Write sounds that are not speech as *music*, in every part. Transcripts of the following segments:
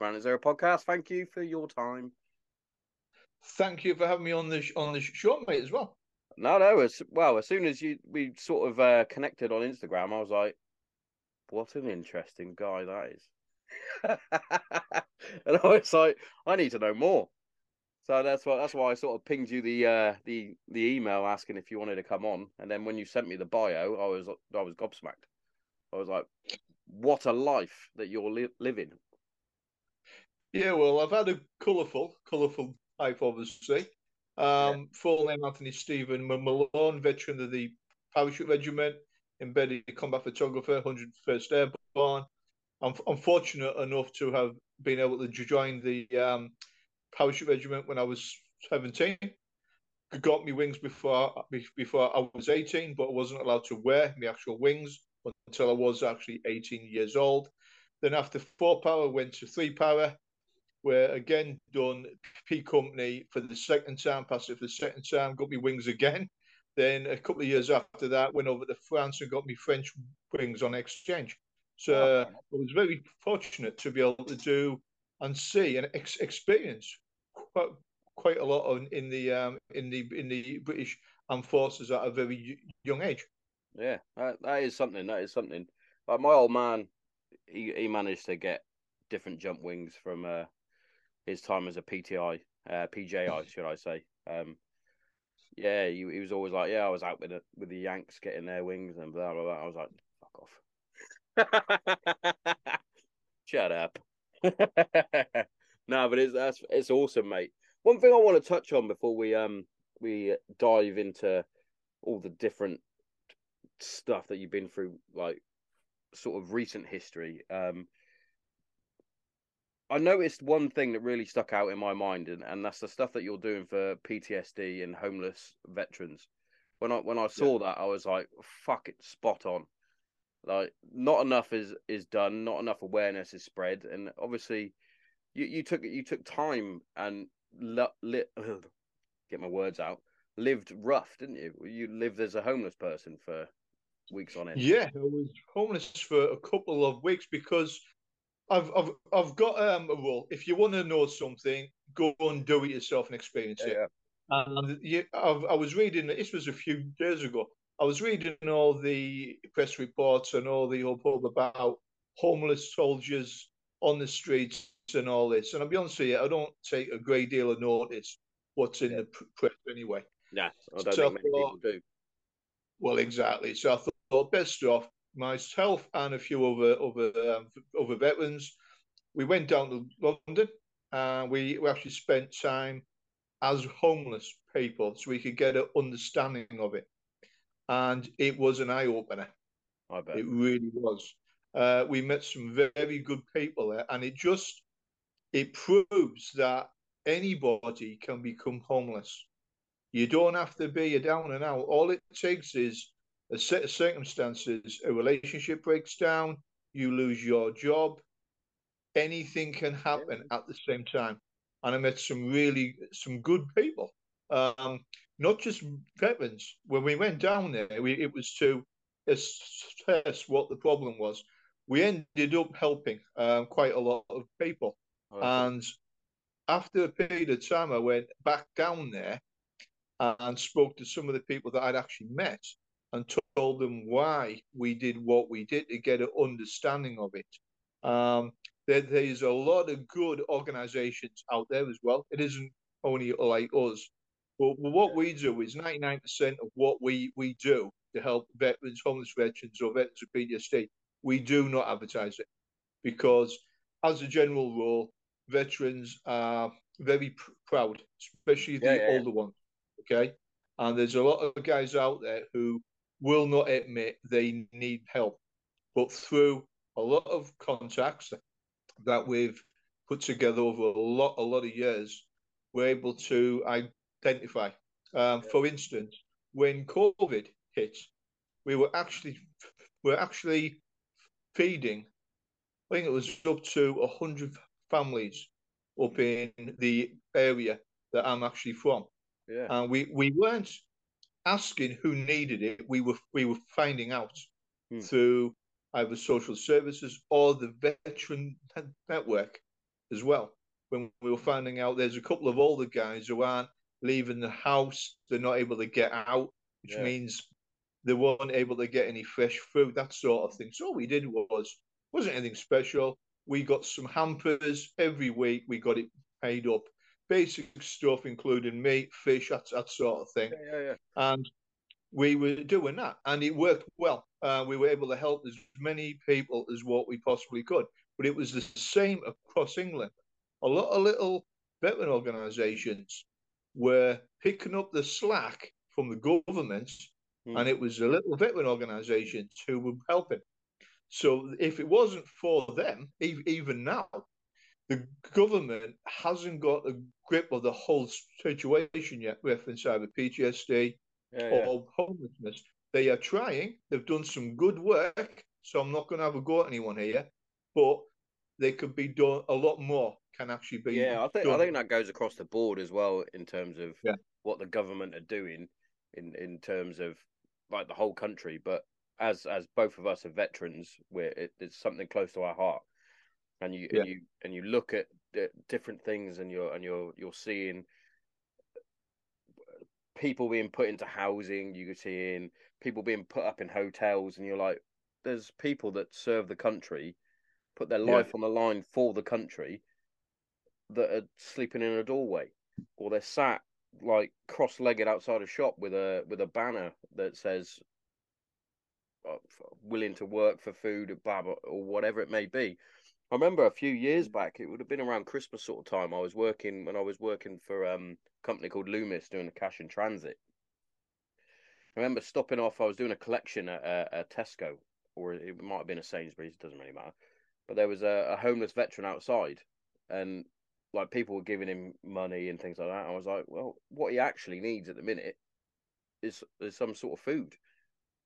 welcome to the Granite Zero podcast. Thank you for your time. Thank you for having me on the on the show, mate, as well. No, no. As well, as soon as you we sort of uh, connected on Instagram, I was like, "What an interesting guy that is." *laughs* and I was like, "I need to know more." So that's why that's why I sort of pinged you the uh, the the email asking if you wanted to come on, and then when you sent me the bio, I was I was gobsmacked. I was like, "What a life that you're li- living!" Yeah, well, I've had a colourful, colourful life, obviously. Um, yeah. Full name Anthony Stephen Malone, veteran of the Parachute Regiment, embedded combat photographer, 101st Airborne. I'm, I'm fortunate enough to have been able to join the um, Parachute Regiment when I was 17. Got me wings before before I was 18, but I wasn't allowed to wear my actual wings until I was actually 18 years old. Then after four Para, went to three Para, where again done P company for the second time, passed it for the second time, got me wings again. *laughs* Then a couple of years after that, went over to France and got me French wings on exchange. So oh. I was very fortunate to be able to do and see and ex- experience quite, quite a lot on, in the um, in the in the British Armed Forces at a very young age. Yeah, that, that is something. That is something. Like my old man, he he managed to get different jump wings from uh, his time as a PTI, uh, PJI, *laughs* should I say? Um, yeah, he, he was always like, yeah, I was out with the with the Yanks getting their wings and blah blah blah. I was like, fuck off. *laughs* Shut up. *laughs* no, but it's that's it's awesome, mate. One thing I want to touch on before we um we dive into all the different stuff that you've been through, like sort of recent history. Um, I noticed one thing that really stuck out in my mind, and, and that's the stuff that you're doing for PTSD and homeless veterans. When I when I saw yeah. that, I was like, "Fuck it, spot on." Like, not enough is is done, not enough awareness is spread, and obviously, you, you took you took time and lit get my words out, lived rough, didn't you? You lived as a homeless person for weeks on end. Yeah, I was homeless for a couple of weeks because I've I've I've got um, a rule. If you want to know something, go and do it yourself and experience it. Yeah. And you, I've, I was reading. This was a few days ago. I was reading all the press reports and all the hubbub about homeless soldiers on the streets and all this. And I'll be honest with you, I don't take a great deal of notice what's in yeah. the press anyway. Yeah, I don't so think many thought, people do. Well, exactly. So I thought best off myself and a few other other um, other veterans. We went down to London and we, we actually spent time as homeless people so we could get an understanding of it. And it was an eye opener. I bet. It really was. Uh, we met some very good people there, and it just it proves that anybody can become homeless. You don't have to be a down and out. All it takes is a set of circumstances, a relationship breaks down, you lose your job, anything can happen at the same time. And I met some really some good people, um, not just veterans. When we went down there, we, it was to assess what the problem was. We ended up helping um, quite a lot of people, oh, and after a period of time, I went back down there and spoke to some of the people that I'd actually met and told them why we did what we did to get an understanding of it. Um, there, there's a lot of good organizations out there as well. It isn't only like us. But what we do is 99% of what we, we do to help veterans, homeless veterans, or veterans of PTSD, we do not advertise it because, as a general rule, veterans are very pr- proud, especially the yeah, yeah. older ones. Okay. And there's a lot of guys out there who will not admit they need help. But through a lot of contracts that we've put together over a lot, a lot of years, we're able to identify. Um, for instance, when COVID hit, we were actually we're actually feeding. I think it was up to hundred families up in the area that I'm actually from. Yeah. And we, we weren't asking who needed it. We were we were finding out hmm. through either social services or the veteran network as well. When we were finding out there's a couple of older guys who aren't leaving the house, they're not able to get out, which yeah. means they weren't able to get any fresh food, that sort of thing. So all we did was wasn't anything special. We got some hampers every week. We got it paid up, basic stuff including meat, fish, that, that sort of thing. Yeah, yeah, yeah. And we were doing that, and it worked well. Uh, we were able to help as many people as what we possibly could. But it was the same across England. A lot of little veteran organisations were picking up the slack from the governments, mm. and it was the little veteran organisations who were helping. So if it wasn't for them, even now, the government hasn't got a grip of the whole situation yet, reference either PTSD yeah, or yeah. homelessness. They are trying. They've done some good work. So I'm not going to have a go at anyone here, but they could be done a lot more. Can actually be. Yeah, I think done. I think that goes across the board as well in terms of yeah. what the government are doing in in terms of like the whole country. But as as both of us are veterans, we're it, it's something close to our heart, and you yeah. and you and you look at different things, and you're and you're you're seeing people being put into housing, you're seeing people being put up in hotels, and you're like, there's people that serve the country, put their life yeah. on the line for the country, that are sleeping in a doorway, or they're sat like cross-legged outside a shop with a with a banner that says uh, willing to work for food or whatever it may be. I remember a few years back, it would have been around Christmas sort of time. I was working when I was working for um, a company called Loomis doing the cash in transit. I remember stopping off. I was doing a collection at, uh, at Tesco, or it might have been a Sainsbury's. It doesn't really matter. But there was a, a, homeless veteran outside, and like people were giving him money and things like that. I was like, well, what he actually needs at the minute is is some sort of food,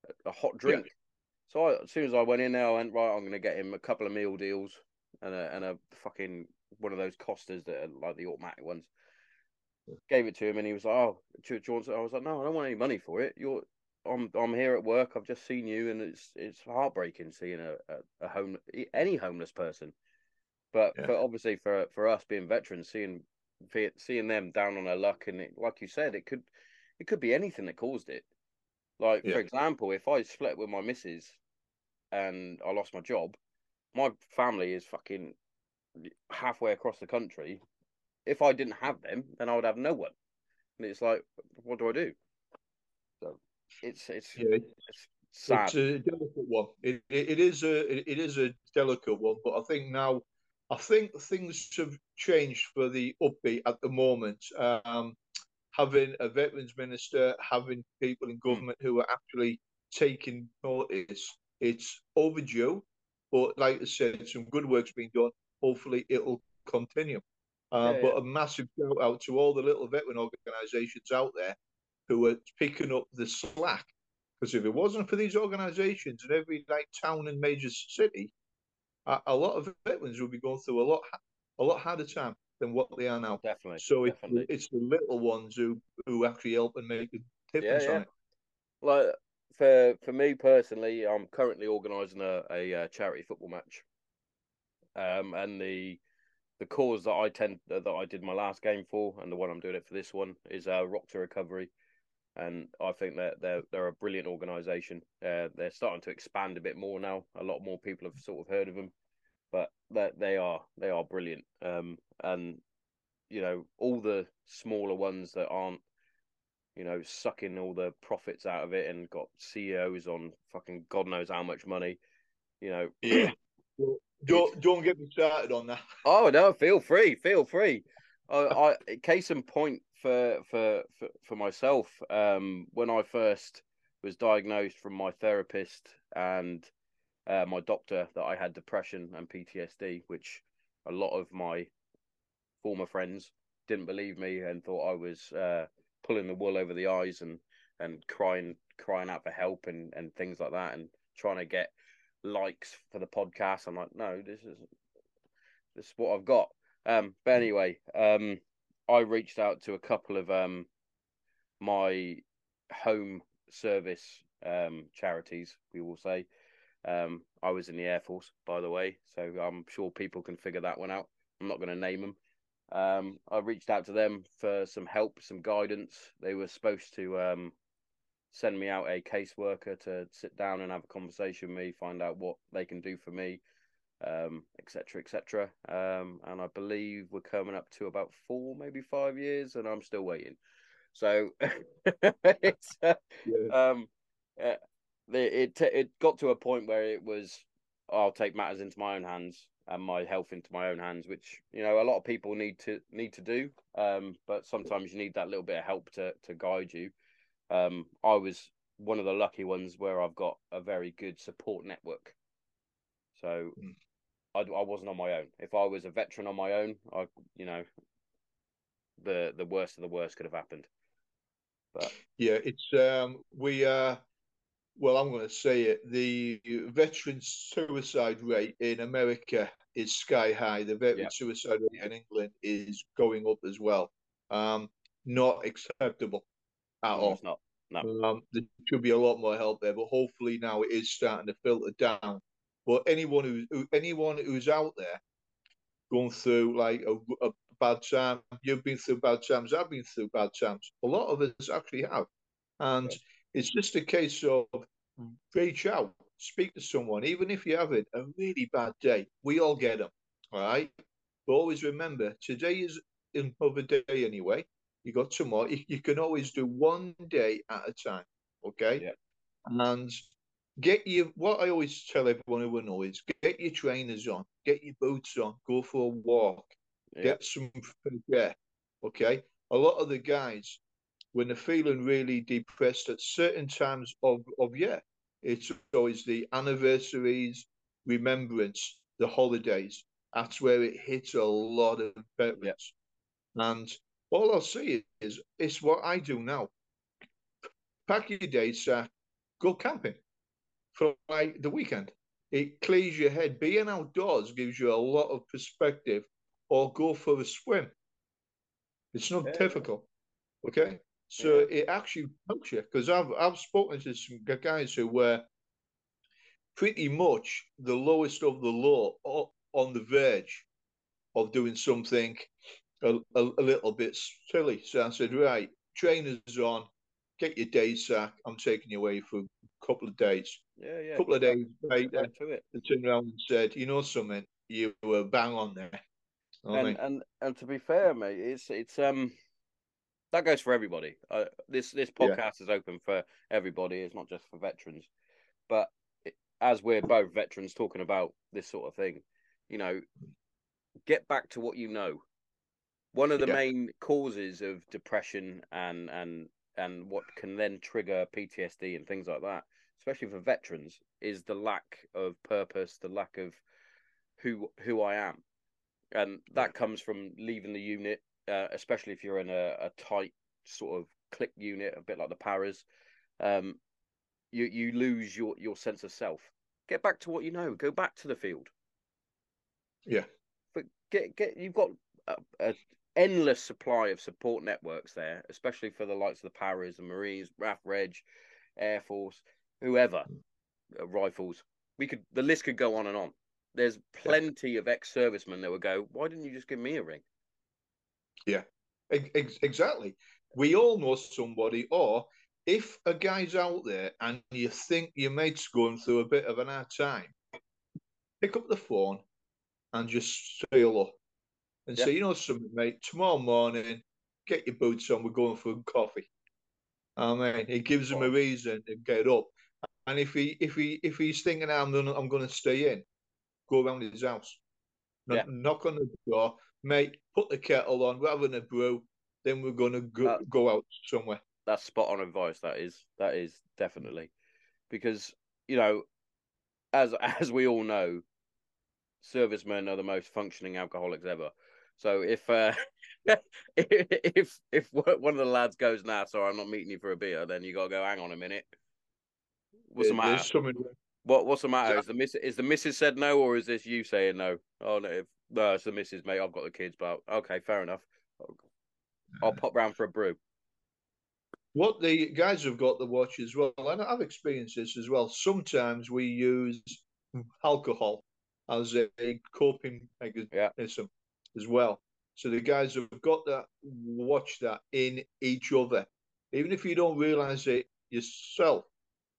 a, a hot drink. Yeah. So I, as soon as I went in there, I went right. I'm going to get him a couple of meal deals and a and a fucking one of those Costas that are like the automatic ones. Gave it to him, and he was like, "Oh, do, do I was like, "No, I don't want any money for it. You're, I'm, I'm here at work. I've just seen you, and it's, it's heartbreaking seeing a, a, a home, any homeless person. But, yeah. but obviously for for us being veterans, seeing seeing them down on their luck, and it, like you said, it could, it could be anything that caused it. Like yeah. for example, if I split with my missus and I lost my job, my family is fucking halfway across the country. If I didn't have them, then I would have no one. And it's like, what do I do? So it's it's yeah, it's sad. It's a delicate one. It, it, it is a it is a delicate one, but I think now I think things have changed for the upbeat at the moment. Um, having a veterans minister, having people in hmm. government who are actually taking notice, it's overdue. But like I said, some good work's been done. Hopefully, it'll continue. Uh, yeah, but yeah. a massive shout out to all the little veteran organisations out there who are picking up the slack. Because if it wasn't for these organisations in every like town and major city, a, a, lot of veterans would be going through a lot a lot harder time than what they are now. Definitely. So definitely. It's, it's the little ones who who actually help and make a difference yeah, yeah. on it. Like for for me personally, I'm currently organising a, a, a, uh, charity football match, um, and the the cause that I tend that I did my last game for, and the one I'm doing it for this one is uh, Rock to Recovery, and I think that they're they're a brilliant organisation. Uh, they're starting to expand a bit more now. A lot more people have sort of heard of them, but that they are they are brilliant. Um, and you know all the smaller ones that aren't you know, sucking all the profits out of it and got CEOs on fucking God knows how much money. You know, *clears throat* yeah. don't don't get me started on that. *laughs* Oh no, feel free, feel free. I, I case in point for for for, for myself. Um, when I first was diagnosed from my therapist and uh, my doctor that I had depression and PTSD, which a lot of my former friends didn't believe me and thought I was uh, pulling the wool over the eyes and and crying crying out for help and and things like that and trying to get likes for the podcast. I'm like, no, this is this is what I've got. Um, but anyway, um, I reached out to a couple of um my home service um charities, we will say, Um, I was in the Air Force, by the way, so I'm sure people can figure that one out. I'm not going to name them. Um, I reached out to them for some help, some guidance. They were supposed to um, send me out a caseworker to sit down and have a conversation with me, find out what they can do for me, um, etc., etc. Um, and I believe we're coming up to about four, maybe five years, and I'm still waiting. So *laughs* it's uh, yeah. um, uh, it it got to a point where it was I'll take matters into my own hands and my health into my own hands, which you know a lot of people need to need to do. Um, but sometimes you need that little bit of help to to guide you. Um, I was one of the lucky ones where I've got a very good support network. So mm. I, I wasn't on my own. If I was a veteran on my own, I you know the the worst of the worst could have happened. But yeah, it's um we uh well, I'm going to say it. The veteran suicide rate in America is sky high. The veteran yeah. suicide rate in England is going up as well. Um, not acceptable at no, all. It's not. No. Um, there should be a lot more help there, but hopefully now it is starting to filter down. But anyone who, anyone who's out there going through like a, a bad time, you've been through bad times. I've been through bad times. A lot of us actually have, and. It's just a case of hmm. reach out, speak to someone, even if you're having a really bad day. We all get them, all right? But always remember, today is another day anyway. You got tomorrow. You, you can always do one day at a time, okay? Yeah. And get your what I always tell everyone who annoys: get your trainers on, get your boots on, go for a walk, yeah. get some fresh air. Okay. A lot of the guys when they're feeling really depressed at certain times of, of year. It's always the anniversaries, remembrance, the holidays. That's where it hits a lot of veterans. And all I'll say is, it's what I do now. Pack your dates, uh, go camping for like the weekend. It clears your head. Being outdoors gives you a lot of perspective, or go for a swim. It's not yeah. difficult. Okay. So yeah. it actually helps you because I've I've spoken to some guys who were pretty much the lowest of the low, on the verge of doing something a, a, a little bit silly. So I said, right, trainers on, get your day sack. I'm taking you away for a couple of days. Yeah, yeah. A couple of days later, they turned around and said, you know something, you were bang on there. and, and and to be fair, mate, it's it's um that goes for everybody. Uh, this this podcast yeah. is open for everybody. It's not just for veterans, but it, as we're both veterans talking about this sort of thing, you know, get back to what you know. One of the yeah. main causes of depression and and and what can then trigger PTSD and things like that, especially for veterans, is the lack of purpose, the lack of who who I am, and that comes from leaving the unit uh, especially if you're in a, a, tight sort of click unit, a bit like the Paras, um, you you lose your your sense of self. Get back to what you know. Go back to the field. Yeah, but get get you've got a, a endless supply of support networks there, especially for the likes of the Paras, the Marines, RAF Reg, Air Force, whoever, uh, rifles. We could the list could go on and on. There's plenty yeah. of ex-servicemen that would go, "Why didn't you just give me a ring?" Yeah, Ex- exactly. We all know somebody, or if a guy's out there and you think your mate's going through a bit of an hard time, pick up the phone and just say hello and yeah. say, you know something, mate, tomorrow morning, get your boots on, we're going for a coffee. I mean, it gives him a reason to get up. And if he if he if he's thinking I'm gonna I'm gonna stay in, go around his house. Yeah. Knock on the door, mate, put the kettle on, we're having a brew, then we're going to go, that, go out somewhere. That's spot on advice. That is, that is definitely because you know, as *laughs* as we all know, servicemen are the most functioning alcoholics ever. So if uh, *laughs* if if *laughs* one of the lads goes, "Nah, sorry, I'm not meeting you for a beer," then you gotta go. Hang on a minute. What's the matter? What What's the matter? Is the miss is the missus said no, or is this you saying no? Oh no, if, no, it's the missus, mate. I've got the kids, but okay, fair enough. I'll pop round for a brew. what the guys have got to watch as well, and I've experienced this as well. Sometimes we use alcohol as a, coping mechanism yeah. as well. So the guys have got that watch that in each other, even if you don't realize it yourself,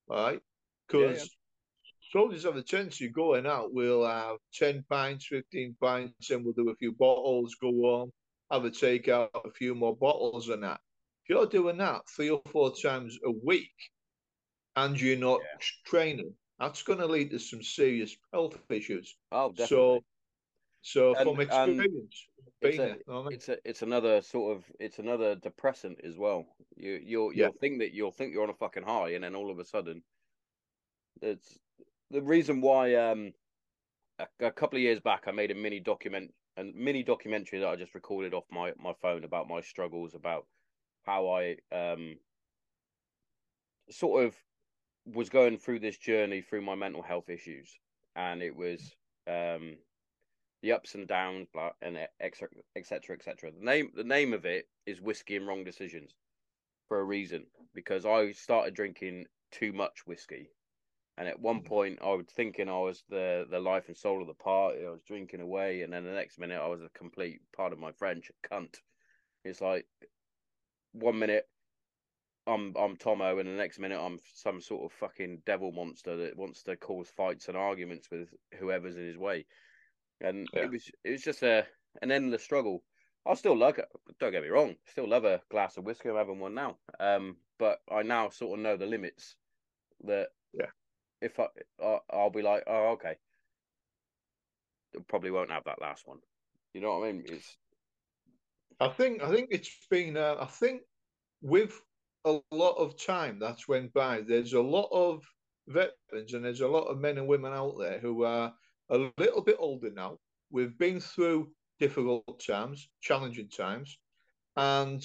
right? Because. Soldiers have a tendency going out. We'll have ten pints, fifteen pints, and we'll do a few bottles, go on, have a take out a few more bottles and that. If you're doing that three or four times a week, and you're not yeah. training, that's going to lead to some serious health issues. Oh, definitely. So, so and, from experience, it's, a, it's, a, it's another sort of it's another depressant as well. You you'll you'll yeah. think that you'll think you're on a fucking high, and then all of a sudden, it's the reason why. Um, a, a couple of years back, I made a mini document, a mini documentary that I just recorded off my my phone about my struggles, about how I um sort of was going through this journey through my mental health issues, and it was um, the ups and downs, blah, and etc. etc. etc. The name the name of it is whiskey and wrong decisions for a reason because I started drinking too much whiskey, and at one point I was thinking I was the the life and soul of the party. I was drinking away, and then the next minute I was a complete part of my French cunt. It's like one minute I'm I'm Tomo, and the next minute I'm some sort of fucking devil monster that wants to cause fights and arguments with whoever's in his way. And yeah. it was it was just a an endless struggle. I still love it. Don't get me wrong. Still love a glass of whiskey. I'm having one now. Um, but I now sort of know the limits. That yeah, if I, I I'll be like, oh okay, probably won't have that last one. You know what I mean? It's. I think I think it's been. Uh, I think with a lot of time that's went by. There's a lot of veterans and there's a lot of men and women out there who are a little bit older now. We've been through difficult times, challenging times, and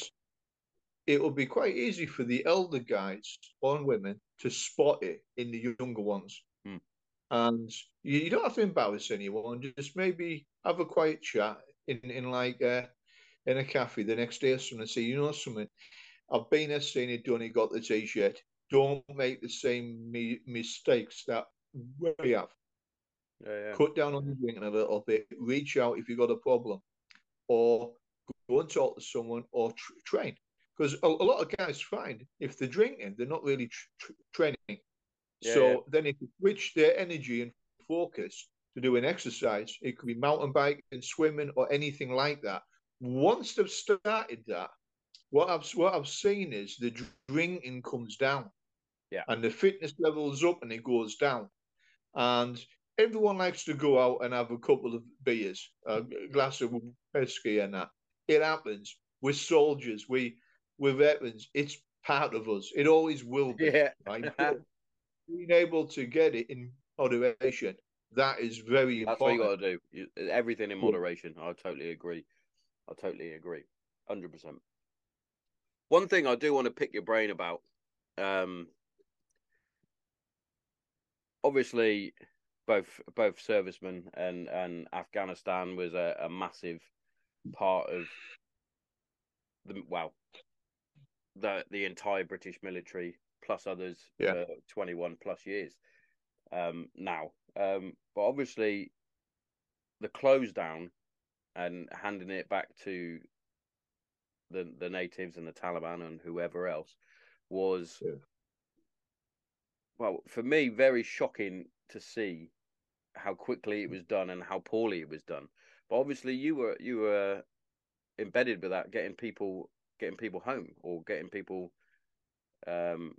it will be quite easy for the elder guys or women to spot it in the younger ones. Hmm. And you, you, don't have to embarrass anyone. Just maybe have a quiet chat in, in like uh, in a cafe the next day or something and say, you know something, I've been there, seen it, done it, got the t-shirt. Don't make the same me- mistakes that we have. Yeah, yeah. Cut down on the drinking a little bit. Reach out if you've got a problem, or go and talk to someone, or tr- train. Because a, a, lot of guys find if they're drinking, they're not really tr- training. Yeah, so then, if you switch their energy and focus to doing exercise, it could be mountain biking, swimming, or anything like that. Once they've started that, what I've what I've seen is the drinking comes down, yeah, and the fitness levels up and it goes down, and everyone likes to go out and have a couple of beers, a glass of whiskey, and that. It happens. We're soldiers. We we're veterans. It's part of us. It always will be. Yeah. Right? *laughs* Being able to get it in moderation, that is very That's important. That's what you got to do. Everything in moderation. I totally agree. I totally agree. Hundred percent. One thing I do want to pick your brain about. Um, obviously, both both servicemen and and Afghanistan was a, a massive part of the well, the the entire British military plus others yeah. for twenty one plus years. Um, now, um, but obviously, the close down and handing it back to the the natives and the Taliban and whoever else was yeah. well for me very shocking to see how quickly it was done and how poorly it was done. But obviously you were you were embedded with that getting people getting people home or getting people um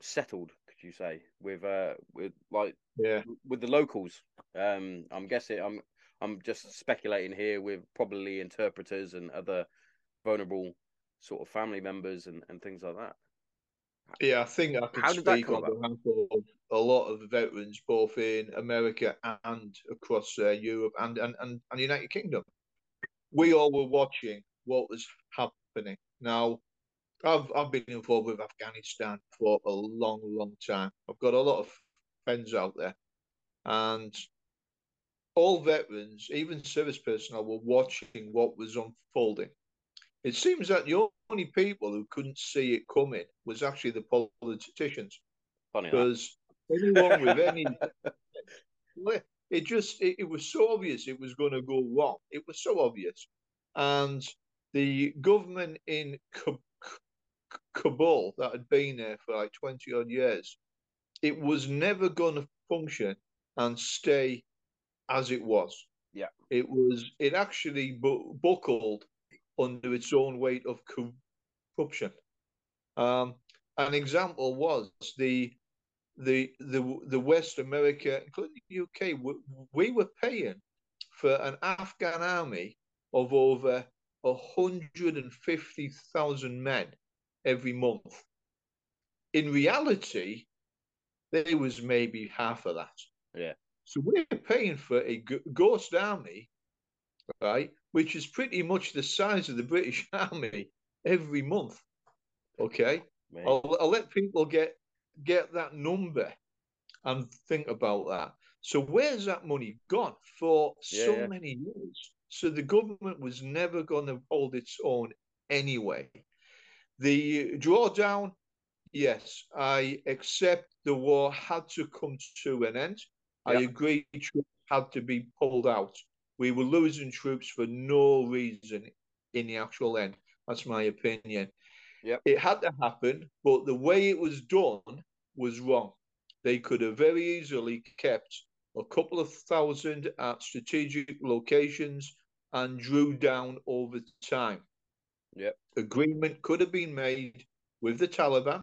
settled could you say with uh with like yeah with the locals um i'm guessing i'm i'm just speculating here with probably interpreters and other vulnerable sort of family members and, and things like that. Yeah, I think I can speak on behalf of a lot of veterans, both in America and across uh, Europe and, and, and, and United Kingdom. We all were watching what was happening. Now, I've I've been involved with Afghanistan for a long, long time. I've got a lot of friends out there, and all veterans, even service personnel, were watching what was unfolding It seems that the only people who couldn't see it coming was actually the politicians. Funny because anyone with any, *laughs* it just it, it was so obvious it was going to go wrong. It was so obvious, and the government in Kabul that had been there for like twenty odd years, it was never going to function and stay as it was. Yeah, it was. It actually bu- buckled under its own weight of corruption. Um, an example was the the the the West America, including the UK, we, we were paying for an Afghan army of over hundred and fifty thousand men every month. In reality, there was maybe half of that. Yeah. So we're paying for a ghost army, right, which is pretty much the size of the British *laughs* Army every month. Okay, I'll, I'll, let people get get that number and think about that. So where's that money gone for yeah, so yeah. many years? So the government was never going to hold its own anyway. The drawdown, yes, I accept the war had to come to an end. Yeah. I agree troops had to be pulled out. We were losing troops for no reason in the actual end. That's my opinion. Yep. It had to happen, but the way it was done was wrong. They could have very easily kept a couple of thousand at strategic locations and drew down over time. Yep. Agreement could have been made with the Taliban,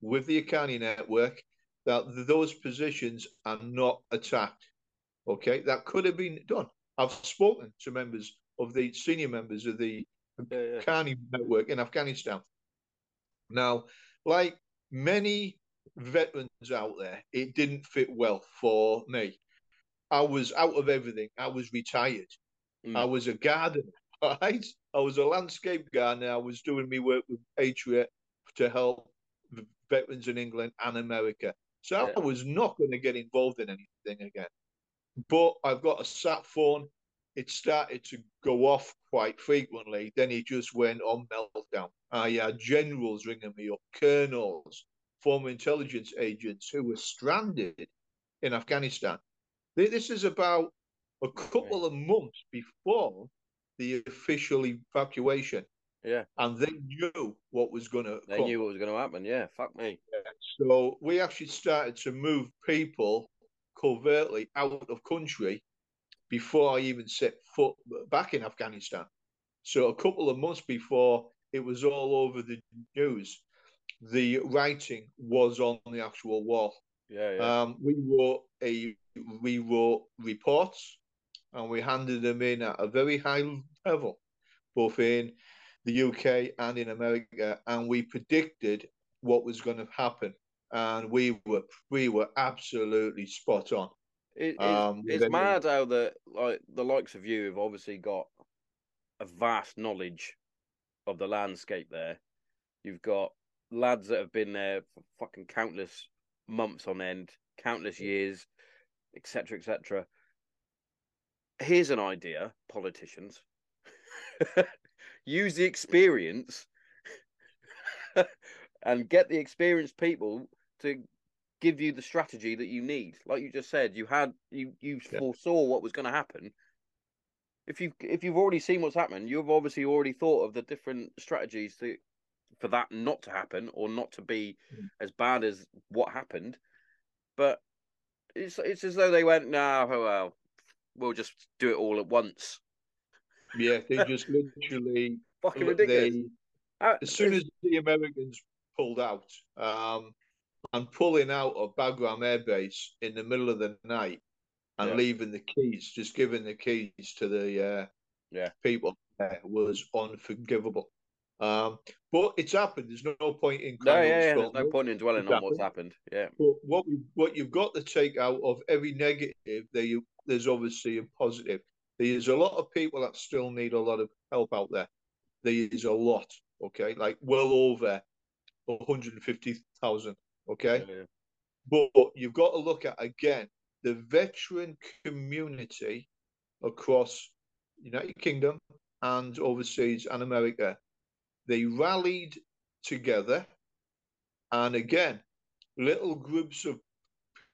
with the Haqqani network, that those positions are not attacked. Okay, that could have been done. I've spoken to members of the senior members of the yeah, yeah. Network in Afghanistan. Now, like many veterans out there, it didn't fit well for me. I was out of everything. I was retired. Mm. I was a gardener, *laughs* right? I was a landscape gardener. I was doing my work with Patriot to help veterans in England and America. So yeah. I was not going to get involved in anything again. But I've got a sat phone. It started to go off quite frequently. Then it just went on meltdown. I had generals ringing me up, colonels, former intelligence agents who were stranded in Afghanistan. This is about a couple of months before the official evacuation. Yeah. And they knew what was going to They come. knew what was going to happen. Yeah. Fuck me. Yeah. So we actually started to move people covertly out of country before I even set foot back in Afghanistan. So a couple of months before it was all over the news, the writing was on the actual wall. Yeah, yeah. Um, we wrote a we wrote reports and we handed them in at a very high level, both in the UK and in America, and we predicted what was going to happen, and we were we were absolutely spot on. It, it's, um, it's mad how the like the likes of you have obviously got a vast knowledge of the landscape there. You've got lads that have been there for fucking countless months on end, countless years, etc., etc. Here's an idea, politicians. *laughs* Use the experience *laughs* and get the experienced people to give you the strategy that you need. Like you just said, you had you you yeah. foresaw what was going to happen. If you if you've already seen what's happened, you've obviously already thought of the different strategies to for that not to happen or not to be mm. as bad as what happened. But it's it's as though they went, "No, nah, oh, well, we'll just do it all at once." Yeah, they just literally *laughs* fucking ridiculous. They, uh, as soon as the Americans pulled out, um, and pulling out of Bagram Air Base in the middle of the night and yeah. leaving the keys, just giving the keys to the uh, yeah people there was unforgivable. Um, but it's happened. There's no point in no, yeah, yeah. There's no point in dwelling it's on happened. what's happened. Yeah. But what we what you've got to take out of every negative, there you, there's obviously a positive. There's a lot of people that still need a lot of help out there. There is a lot. Okay, like well over 150,000. Okay, yeah, yeah. but you've got to look at again the veteran community across United Kingdom, and overseas and America, they rallied together. And again, little groups of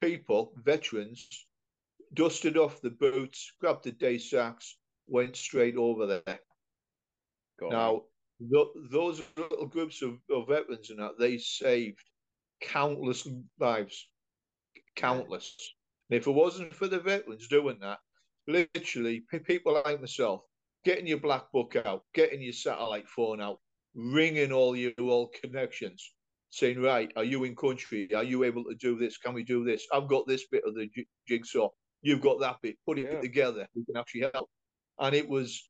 people, veterans, dusted off the boots, grabbed the day sacks, went straight over there. Now, th- those little groups of, of veterans and that, they saved countless lives. Countless. And if it wasn't for the veterans doing that, literally, people like myself, getting your black book out, getting your satellite phone out, ringing all your old connections, saying, right, are you in country? Are you able to do this? Can we do this? I've got this bit of the j- jigsaw. You've got that bit. Put it Yeah. together. We can actually help. And it was,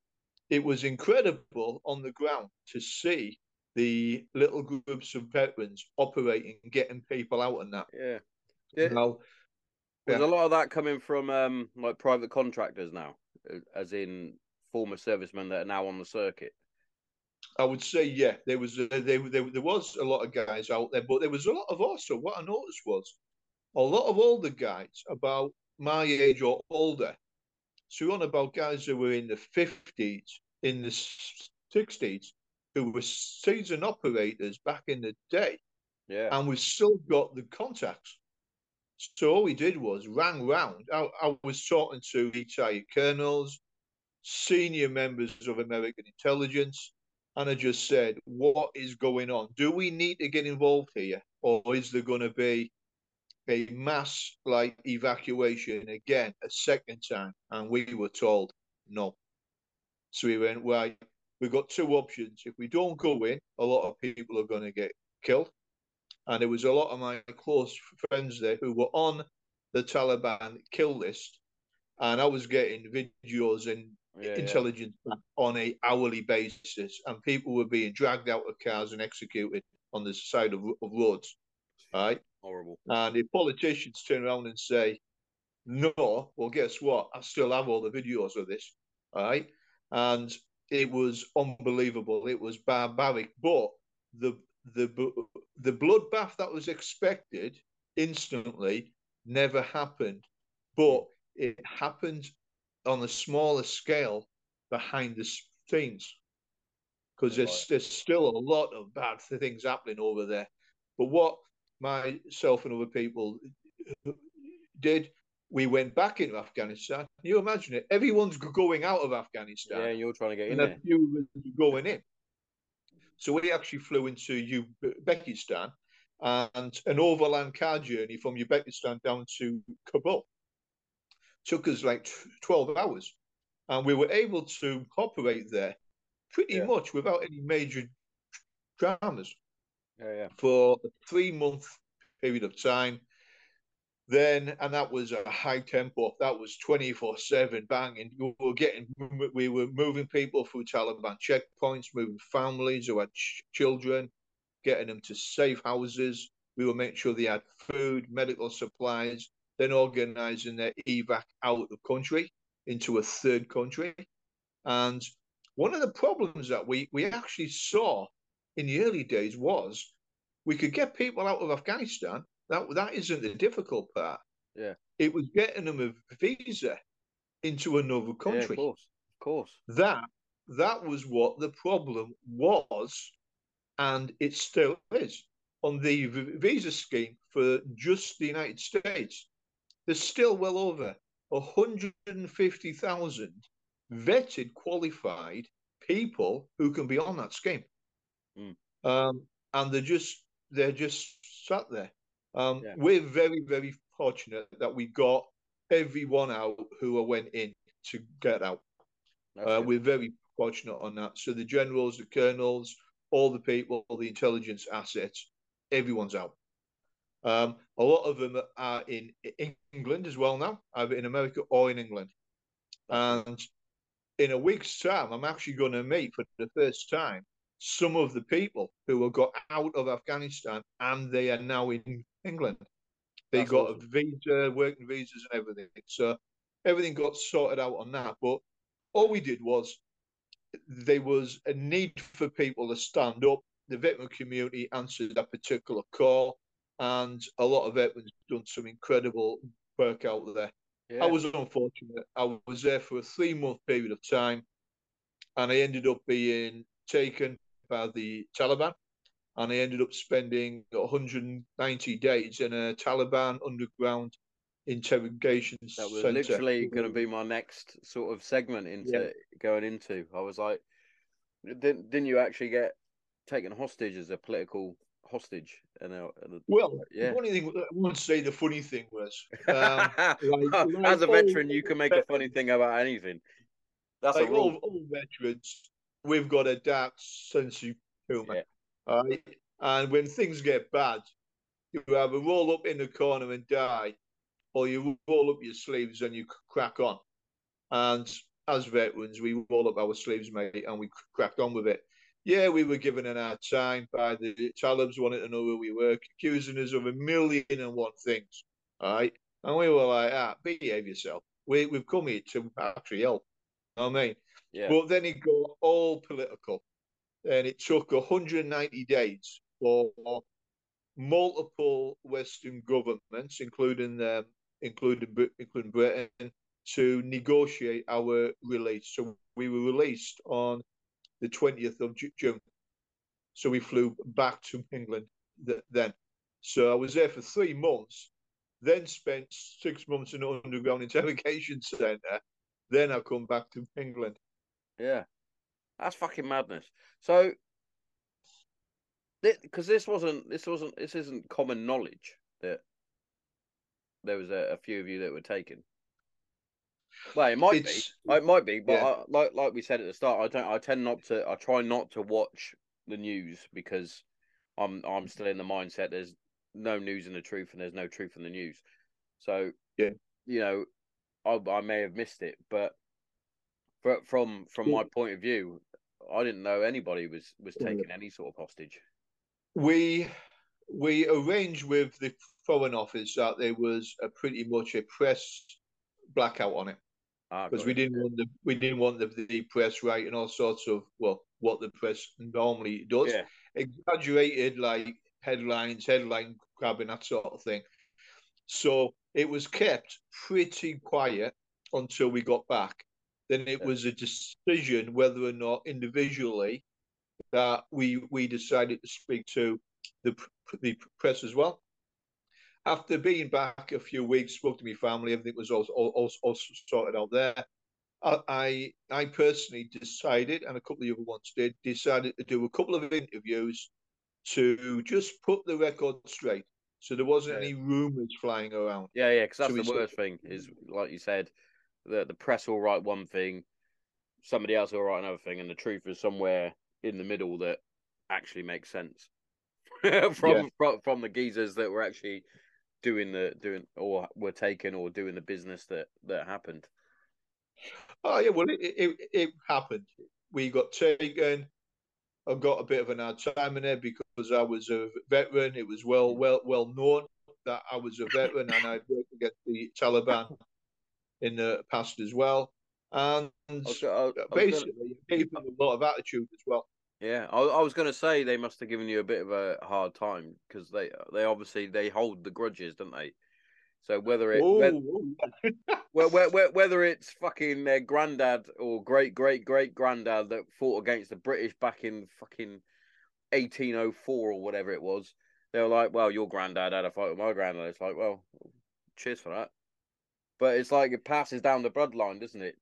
it was incredible on the ground to see the little groups of veterans operating, getting people out and that. yeah. Yeah. Now, There's Yeah. a lot of that coming from um like private contractors now, as in former servicemen that are now on the circuit. I would say, yeah, there was a, there, there there was a lot of guys out there, but there was a lot of also what I noticed was a lot of older guys about my age or older. So on about guys who were in the fifties, in the sixties, who were seasoned operators back in the day, Yeah. and we've still got the contacts. So all we did was rang round. I, I was talking to retired colonels, senior members of American intelligence, and I just said, "What is going on? Do we need to get involved here, or is there going to be a mass like evacuation again a second time?" And we were told no. So we went, "Right, we've got two options. If we don't go in, a lot of people are going to get killed." And there was a lot of my close friends there who were on the Taliban kill list, and I was getting videos and Yeah. yeah. intelligence back on a hourly basis, and people were being dragged out of cars and executed on the side of, of roads. Right, Horrible. and if politicians turn around and say, "No," well, guess what? I still have all the videos of this. All right, and it was unbelievable. It was barbaric, but the the the bloodbath that was expected instantly never happened, but it happened on a smaller scale behind the scenes because there's, Right. there's still a lot of bad things happening over there. But what myself and other people did, we went back into Afghanistan. You imagine it? Everyone's going out of Afghanistan Yeah, you're trying to get in and a few going in. So we actually flew into Uzbekistan and an overland car journey from Uzbekistan down to Kabul. Took us like 12 hours. And we were able to operate there pretty Yeah. much without any major dramas Yeah, yeah. for a three month period of time. Then, and that was a high tempo. That was twenty four seven banging. We were getting, we were moving people through Taliban checkpoints, moving families who had ch- children, getting them to safe houses. We were making sure they had food, medical supplies. Then organising their evac out of country into a third country. And one of the problems that we we actually saw in the early days was we could get people out of Afghanistan. That that isn't the difficult part. Yeah. It was getting them a visa into another Yeah, of country. course. Of course. that that was what the problem was, and it still is on the visa scheme for just the United States. There's still well over 150,000 vetted, qualified people who can be on that scheme, Mm. um, and they're just they're just sat there. Um, Yeah. We're very very fortunate that we got everyone out who went in to get out. Uh, we're very fortunate on that. So the generals, the colonels, all the people, all the intelligence assets, everyone's out. Um, a lot of them are in England as well now, either in America or in England. And in a week's time, I'm actually going to meet for the first time some of the people who have got out of Afghanistan and they are now in England. They That's got awesome. a visa, working visas, and everything. So everything got sorted out on that. But all we did was there was a need for people to stand up. The veteran community answered that particular call, and a lot of veterans done some incredible work out there. Yeah. I was unfortunate. I was there for a three month period of time. and I ended up being taken by the Taliban, and I ended up spending 190 days in a Taliban underground interrogation That was center. literally going to be my next sort of segment into Yeah. going into. I was like, didn't didn't you actually get taken hostage as a political hostage? And, uh, and Well, Yeah. funny thing, I won't say the funny thing was, *laughs* um, like- like as a veteran, you can make a funny thing about anything. That's like all, all veterans, we've got a dark sense of humor. Yeah. all right? And when things get bad, you either roll up in the corner and die, or you roll up your sleeves and you crack on. And as veterans, we roll up our sleeves, mate, and we crack on with it. Yeah, we were given an hard time by the Talibs, wanted to know who we were, accusing us of a million and one things. All right. And we were like, ah, behave yourself. We, we've come here to actually help. You know what I mean? Yeah. But then it got all political. And it took 190 days for multiple Western governments, including um, including including Britain, to negotiate our release. So we were released on the 20th of June. So we flew back to England th- then. So I was there for three months, then spent six months in an underground interrogation centre. Then I come back to England. Yeah, that's fucking madness. So, because this wasn't, this wasn't, this isn't common knowledge that there was a, a few of you that were taken. Well, it might It's- be, it might be, but yeah. I, like like we said at the start, I don't, I tend not to, I try not to watch the news because I'm I'm still in the mindset there's no news in the truth and there's no truth in the news. So Yeah. you know, I I may have missed it, but fr- from from my point of view, I didn't know anybody was was taking any sort of hostage. we we arranged with the foreign office that there was a pretty much a press blackout on it Ah, because got we didn't want the we didn't want the, the press writing all sorts of well what the press normally does. Yeah, exaggerated like headlines headline grabbing that sort of thing. So it was kept pretty quiet until we got back. Then it Yeah. was a decision whether or not individually that we we decided to speak to the the press as well. After being back a few weeks, spoke to my family, everything was also also, also sorted out there. I, I personally decided, and a couple of the other ones did, decided to do a couple of interviews to just put the record straight, so there wasn't Yeah. any rumours flying around. yeah, yeah. Because that's So the said- worst thing is, like you said, the the press will write one thing, somebody else will write another thing, and the truth is somewhere in the middle that actually makes sense *laughs* from, Yeah. from from the geezers that were actually doing the doing or were taken or doing the business that that happened. Oh yeah, well it, it it happened. We got taken. I got a bit of an hard time in there because I was a veteran. It was well well well known that I was a veteran and I'd worked against the Taliban in the past as well. And I was, I, I was gonna, basically, it gave them a lot of attitude as well. Yeah, I, I was going to say they must have given you a bit of a hard time because they they obviously they hold the grudges, don't they? So whether it whether, oh, Well, whe- whe- whether it's fucking their granddad or great great great granddad that fought against the British back in fucking 1804 or whatever it was, they were like, "Well, your granddad had a fight with my granddad." It's like, well, cheers for that. But it's like it passes down the bloodline, doesn't it?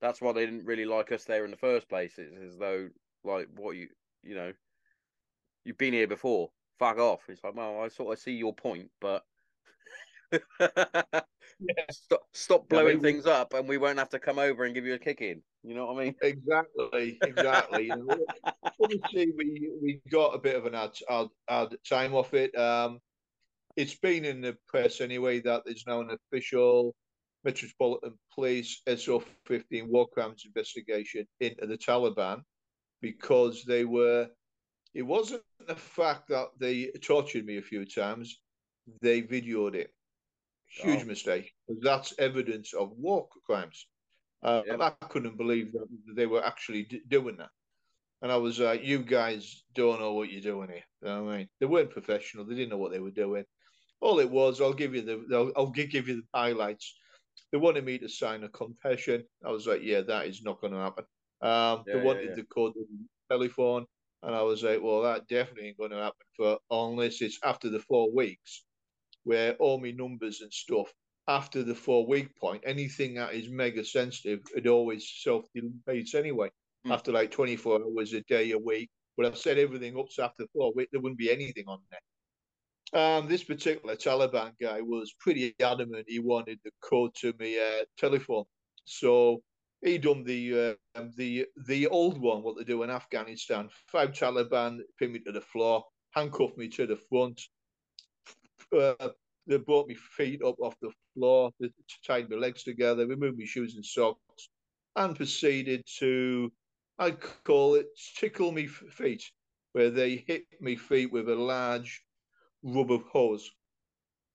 That's why they didn't really like us there in the first place. It's as though, like, what you you know, you've been here before. Fuck off. It's like, well, I sort of see your point, but. *laughs* Stop, stop Yeah, blowing maybe- things up, and we won't have to come over and give you a kick in. You know what I mean? exactly, exactly. You know, obviously, we we got a bit of an hard, hard, hard time off it. Um, it's been in the press anyway that there's now an official Metropolitan Police SO15 war crimes investigation into the Taliban because they were. It wasn't the fact that they tortured me a few times; they videoed it. Huge Oh. mistake because that's evidence of war crimes. Uh. I couldn't believe that they were actually d- doing that. And I was like, you guys don't know what you're doing here. You know I mean? They weren't professional. They didn't know what they were doing. All it was, I'll give you the, I'll, I'll give you the highlights. They wanted me to sign a confession. I was like, yeah, that is not going to happen. Um, Yeah, they wanted yeah. the code the telephone, and I was like, well, that definitely ain't going to happen for unless it's after the four weeks, where all my numbers and stuff after the four week point, anything that is mega sensitive, it always self deletes anyway. Hmm. After like 24 hours a day, a week. But I set everything up so after four weeks, there wouldn't be anything on there. Um, this particular Taliban guy was pretty adamant he wanted the code to my uh, telephone. So he done the uh, the the old one, what they do in Afghanistan. Five Taliban pinned me to the floor, handcuffed me to the front. Uh, they brought my feet up off the floor, they tied my legs together, removed my shoes and socks, and proceeded to, I call it tickle me feet, where they hit me feet with a large rubber hose,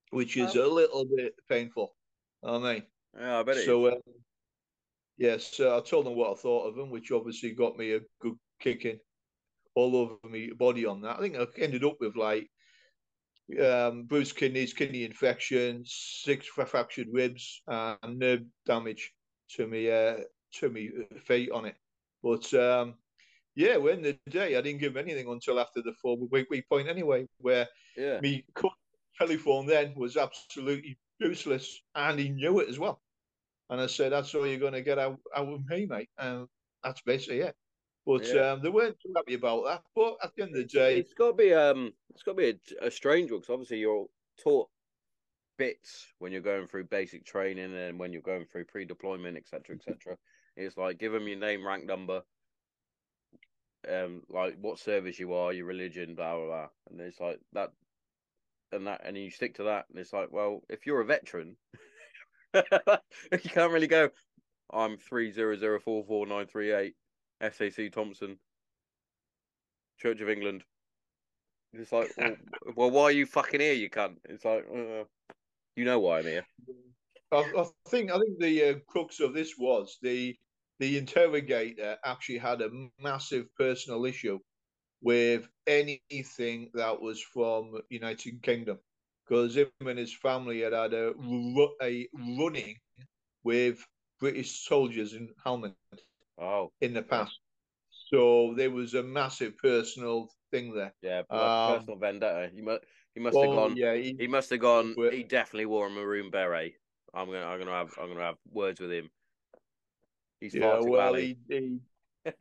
which is a little bit painful. I mean, Yeah, I bet it so is. uh, yes, uh, I told them what I thought of them, which obviously got me a good kicking all over my body on that. I think I ended up with like um, bruised kidneys, kidney infection, six fractured ribs, and nerve damage to me uh, to me feet on it. But um, yeah, when the day I didn't give anything until after the four week week point anyway, where Yeah. me telephone then was absolutely useless, and he knew it as well. And I said, "That's all you're going to get out, out of me, mate." And that's basically it. But Yeah. um, they weren't too happy about that. But at the end of the day, it's got to be um, it's got to be a, a strange one because obviously you're taught bits when you're going through basic training and when you're going through pre-deployment, etc., etc. It's like give them your name, rank number, um, like what service you are, your religion, blah blah blah, and it's like that, and that, and you stick to that, and it's like, well, if you're a veteran, *laughs* *laughs* you can't really go. I'm three zero zero four four nine three eight, SAC Thompson, Church of England. It's like, *laughs* well, well, why are you fucking here, you cunt? It's like, uh, you know why I'm here. I, I think I think the uh, crux of this was the the interrogator actually had a massive personal issue with anything that was from United Kingdom because him and his family had had a, a running with British soldiers in Helmand Oh, in the past. So there was a massive personal thing there. yeah, Um, personal vendetta. He must, he must have Oh gone. yeah, he, He must have gone. He definitely wore a maroon beret. I'm gonna, I'm gonna have, I'm gonna have words with him. He's yeah. Well, he, he *laughs*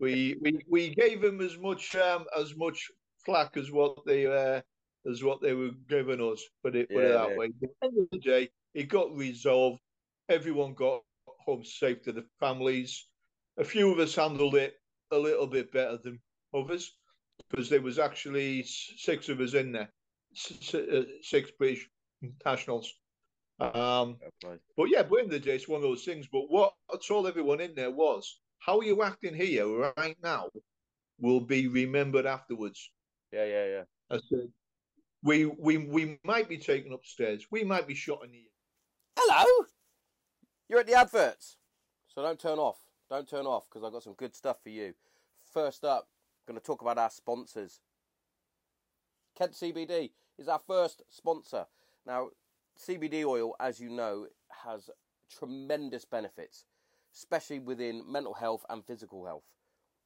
we we we gave him as much um as much flack as what they uh as what they were giving us. Put it put it that yeah. way. But at the end of the day, it got resolved. Everyone got home safe to the families. A few of us handled it a little bit better than others because there was actually six of us in there, uh, six British nationals. Um, but yeah, but in the day, it's one of those things. But what I told everyone in there was, how you acting here right now will be remembered afterwards. Yeah, yeah, yeah. I said, we we we might be taken upstairs. We might be shot in the Hello. You're at the adverts, so don't turn off. Don't turn off because I've got some good stuff for you. First up, going to talk about our sponsors. Kent CBD is our first sponsor. Now, CBD oil, as you know, has tremendous benefits, especially within mental health and physical health.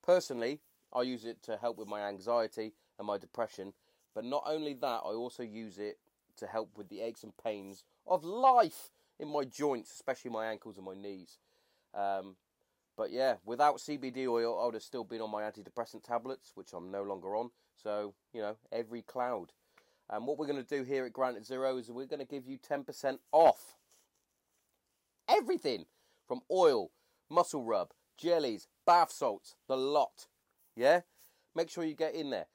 Personally, I use it to help with my anxiety and my depression, but not only that, I also use it to help with the aches and pains of life in my joints, especially my ankles and my knees. Um, but yeah, without CBD oil, I would have still been on my antidepressant tablets, which I'm no longer on. So, you know, every cloud. And what we're going to do here at Granite Zero is we're going to give you 10% off everything from oil, muscle rub, jellies, bath salts, the lot. Yeah? Make sure you get in there.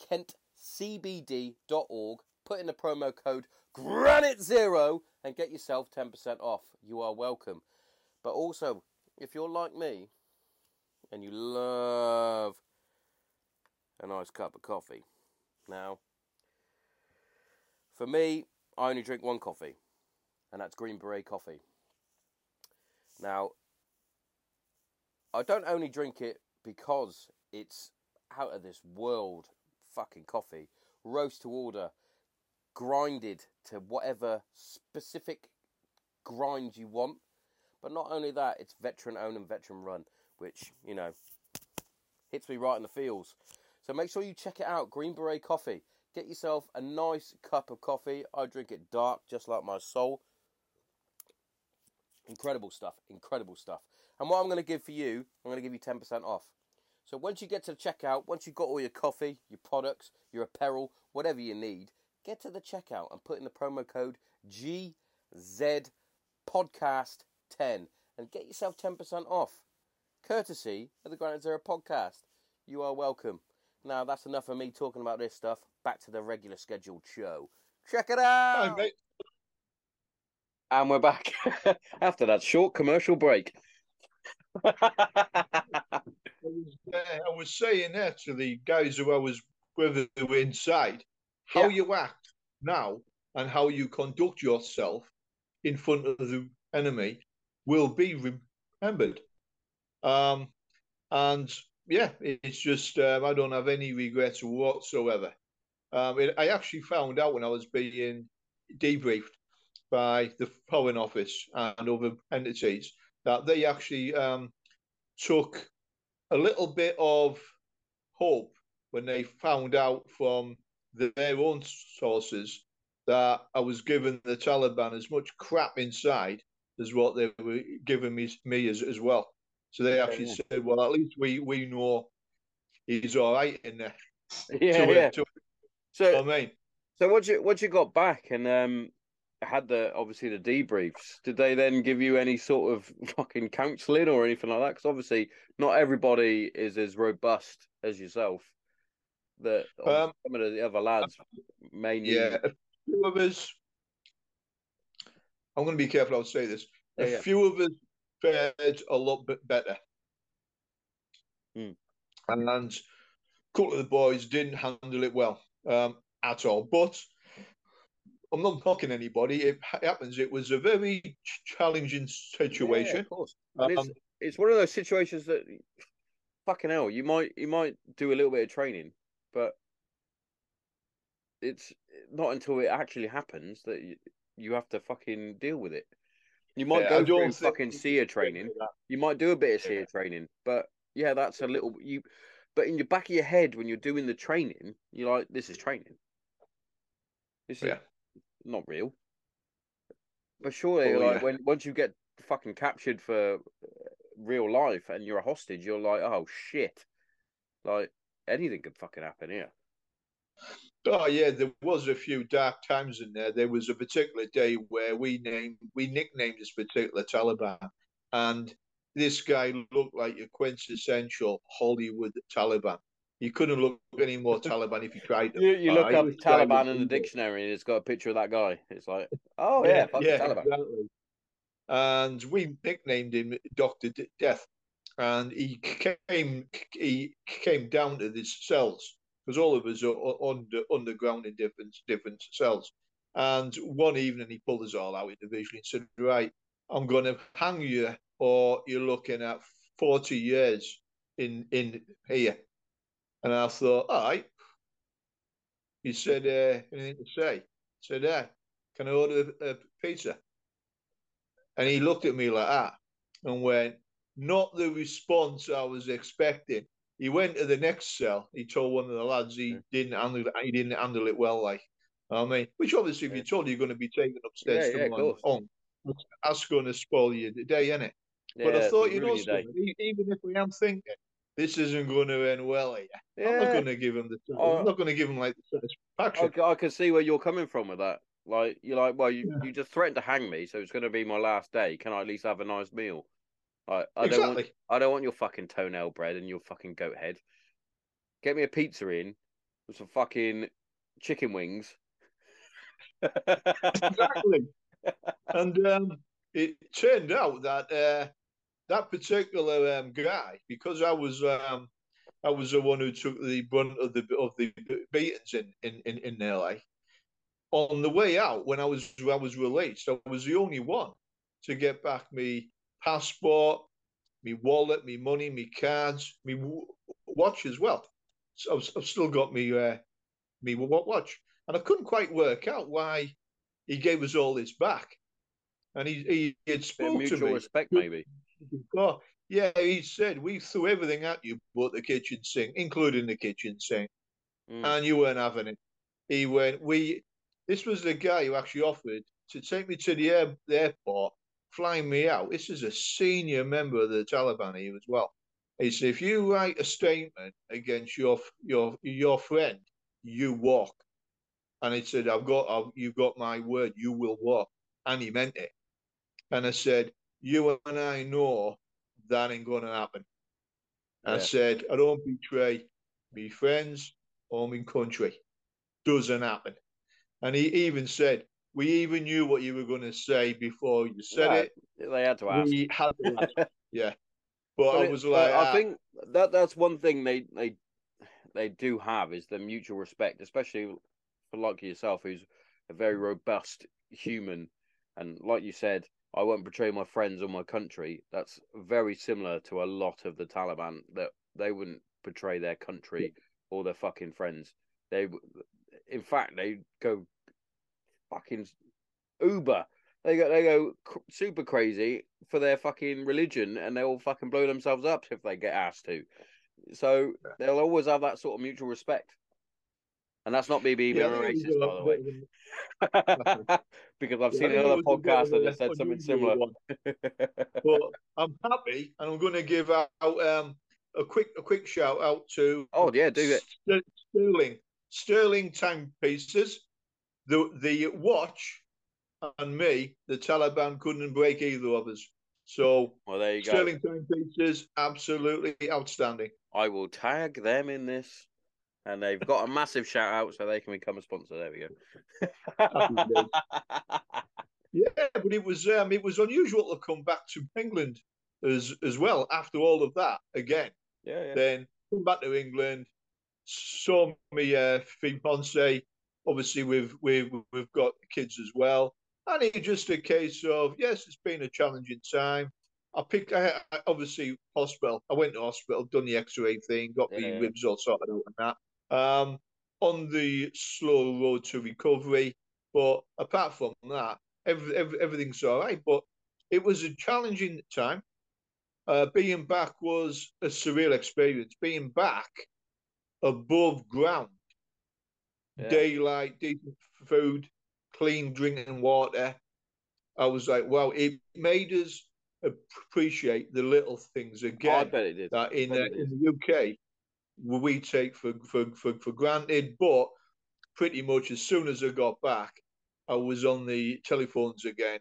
www.kentcbd.org. Put in the promo code Granite Zero and get yourself 10% off. You are welcome. But also, if you're like me and you love a nice cup of coffee, now, for me, I only drink one coffee, and that's Green Beret coffee. Now, I don't only drink it because it's out of this world fucking coffee, roast to order, grinded to whatever specific grind you want. But not only that, it's veteran owned and veteran run, which, you know, hits me right in the feels. So make sure you check it out. Green Beret Coffee. Get yourself a nice cup of coffee. I drink it dark, just like my soul. Incredible stuff. Incredible stuff. And what I'm going to give for you, I'm going to give you 10% off. So once you get to the checkout, once you've got all your coffee, your products, your apparel, whatever you need, get to the checkout and put in the promo code GZ Podcast 10 and get yourself 10% off. Courtesy of the Granite Zero podcast. You are welcome. Now, that's enough of me talking about this stuff. Back to the regular scheduled show. Check it out! Hi, and we're back *laughs* after that short commercial break. I was, uh, I was saying that to the guys who I was with who were inside, how Yeah. you act now and how you conduct yourself in front of the enemy will be remembered. Um, and yeah, it's just um, I don't have any regrets whatsoever. Um, it, I actually found out when I was being debriefed by the Foreign Office and other entities that they actually um, took a little bit of hope when they found out from their own sources that I was giving the Taliban as much crap inside as what they were giving me, me as, as well. So they actually Yeah. said, well, at least we, we know he's all right in there. *laughs* Yeah, to, yeah. to, So, I mean, so what you what you got back and um had the obviously the debriefs. Did they then give you any sort of *laughs* fucking counselling or anything like that? Because obviously not everybody is as robust as yourself. That Um, some of the other lads may need. yeah, a few of us, I'm going to be careful I'll say this. Yeah, a yeah. few of us fared a lot bit better. Hmm. And a couple of the boys didn't handle it well um, at all. But I'm not knocking anybody. It happens. It was a very ch- challenging Yeah, situation. of course. And it's Um, it's one of those situations that fucking hell, you might you might do a little bit of training, but it's not until it actually happens that you, you have to fucking deal with it. You might Yeah, go through fucking SERE training. You might do a bit of Yeah. Training, but yeah, that's a little you. But in your back of your head, when you're doing the training, you're like, "This is training. This is Yeah. Not real." But surely, Oh, like yeah. when once you get fucking captured for uh, real life and you're a hostage, you're like, "Oh shit!" Like anything could fucking happen here. Oh yeah, there was a few dark times in there. There was a particular day where we named we nicknamed this particular Taliban, and this guy looked like a quintessential Hollywood Taliban. You couldn't look any more Taliban if you tried to. You, you look up Taliban in the dictionary and it's got a picture of that guy. It's like, oh yeah, yeah, yeah, Taliban. exactly. And we nicknamed him Doctor D- Death, and he came he came down to these cells because all of us are under underground in different different cells. And one evening he pulled us all out individually and said, "Right, I'm going to hang you, or you're looking at forty years in in here." And I thought, "All right." He said, uh, "Anything to say?" I said, "Yeah, can I order a, a pizza?" And he looked at me like that and went, not the response I was expecting. He went to the next cell. He told one of the lads he Yeah. didn't handle it. He didn't handle it well, like I mean, which obviously, if Yeah. you're told you're going to be taken upstairs Yeah, to yeah, on, that's going to spoil you the day, innit? Yeah, but I thought, you know, ruin your day. something, even if we am thinking this isn't going to end well here, I'm not going to give him the. Oh. I'm not going to give him like the I, satisfaction. c- I can see where you're coming from with that. Like you're like, well, you, Yeah. you just threatened to hang me, so it's going to be my last day. Can I at least have a nice meal? Like, I don't want, Exactly. I don't want your fucking toenail bread and your fucking goat head. Get me a pizza in with some fucking chicken wings. *laughs* exactly. and um, it turned out that uh, that particular um, guy, because I was um, I was the one who took the brunt of the of the beatings in in in, in LA. On the way out, when I was I was released, I was the only one to get back me passport, me wallet, me money, me cards, me w- watch as well. So I've, I've still got me uh, me wa- watch, and I couldn't quite work out why he gave us all this back. and he he had spoke to mutual me. respect, maybe. Yeah, he said we threw everything at you but the kitchen sink, including the kitchen sink, Mm. and you weren't having it. He went, we. This was the guy who actually offered to take me to the, air, the airport, flying me out. This is a senior member of the Taliban here as well. He said, if you write a statement against your your your friend, you walk. And he said, I've got, I've, you've got my word, you will walk. And he meant it. And I said, you and I know that ain't going to happen. I said, I don't betray me friends or my country. Doesn't happen. And he even said, we even knew what you were going to say before you said Yeah, it. They had to ask. We had to ask. *laughs* yeah. But, But I it- was but like, I ah, think that that's one thing they they they do have is the mutual respect, especially for like yourself, who's a very robust human, and like you said, I won't betray my friends or my country. That's very similar to a lot of the Taliban that they wouldn't betray their country or their fucking friends. They, in fact, they go fucking uber. They go they go cr- super crazy for their fucking religion, and they'll fucking blow themselves up if they get asked to. So they'll always have that sort of mutual respect, and that's not me being yeah, a I think it was racist, by the way, *laughs* because I've yeah, seen I think it another was a bit podcast that has said something similar. *laughs* But I'm happy, and I'm going to give out um, a quick a quick shout out to oh yeah, do it. St- Sterling Sterling timepieces. The the watch and me, the Taliban couldn't break either of us. So Well, there you go. Sterling timepieces, absolutely outstanding. I will tag them in this, and they've got a massive shout out, so they can become a sponsor. There we go. *laughs* Yeah, but it was um, it was unusual to come back to England as as well after all of that again. yeah, yeah. Then come back to England, saw me uh, fiance. Obviously, we've we've we've got kids as well, and it's just a case of yes, it's been a challenging time. I picked I, I- obviously hospital. I went to hospital, done the X-ray thing, got Yeah, the yeah. ribs all sorted out and that. Um, on the slow road to recovery, but apart from that, every, every, everything's all right. But it was a challenging time. Uh, being back was a surreal experience. Being back above ground, Yeah. daylight, decent food, clean drinking water. I was like, wow, it made us appreciate the little things again. I bet it did. that in, uh, in the UK we take for, for, for, for granted. But pretty much as soon as I got back, I was on the telephones again,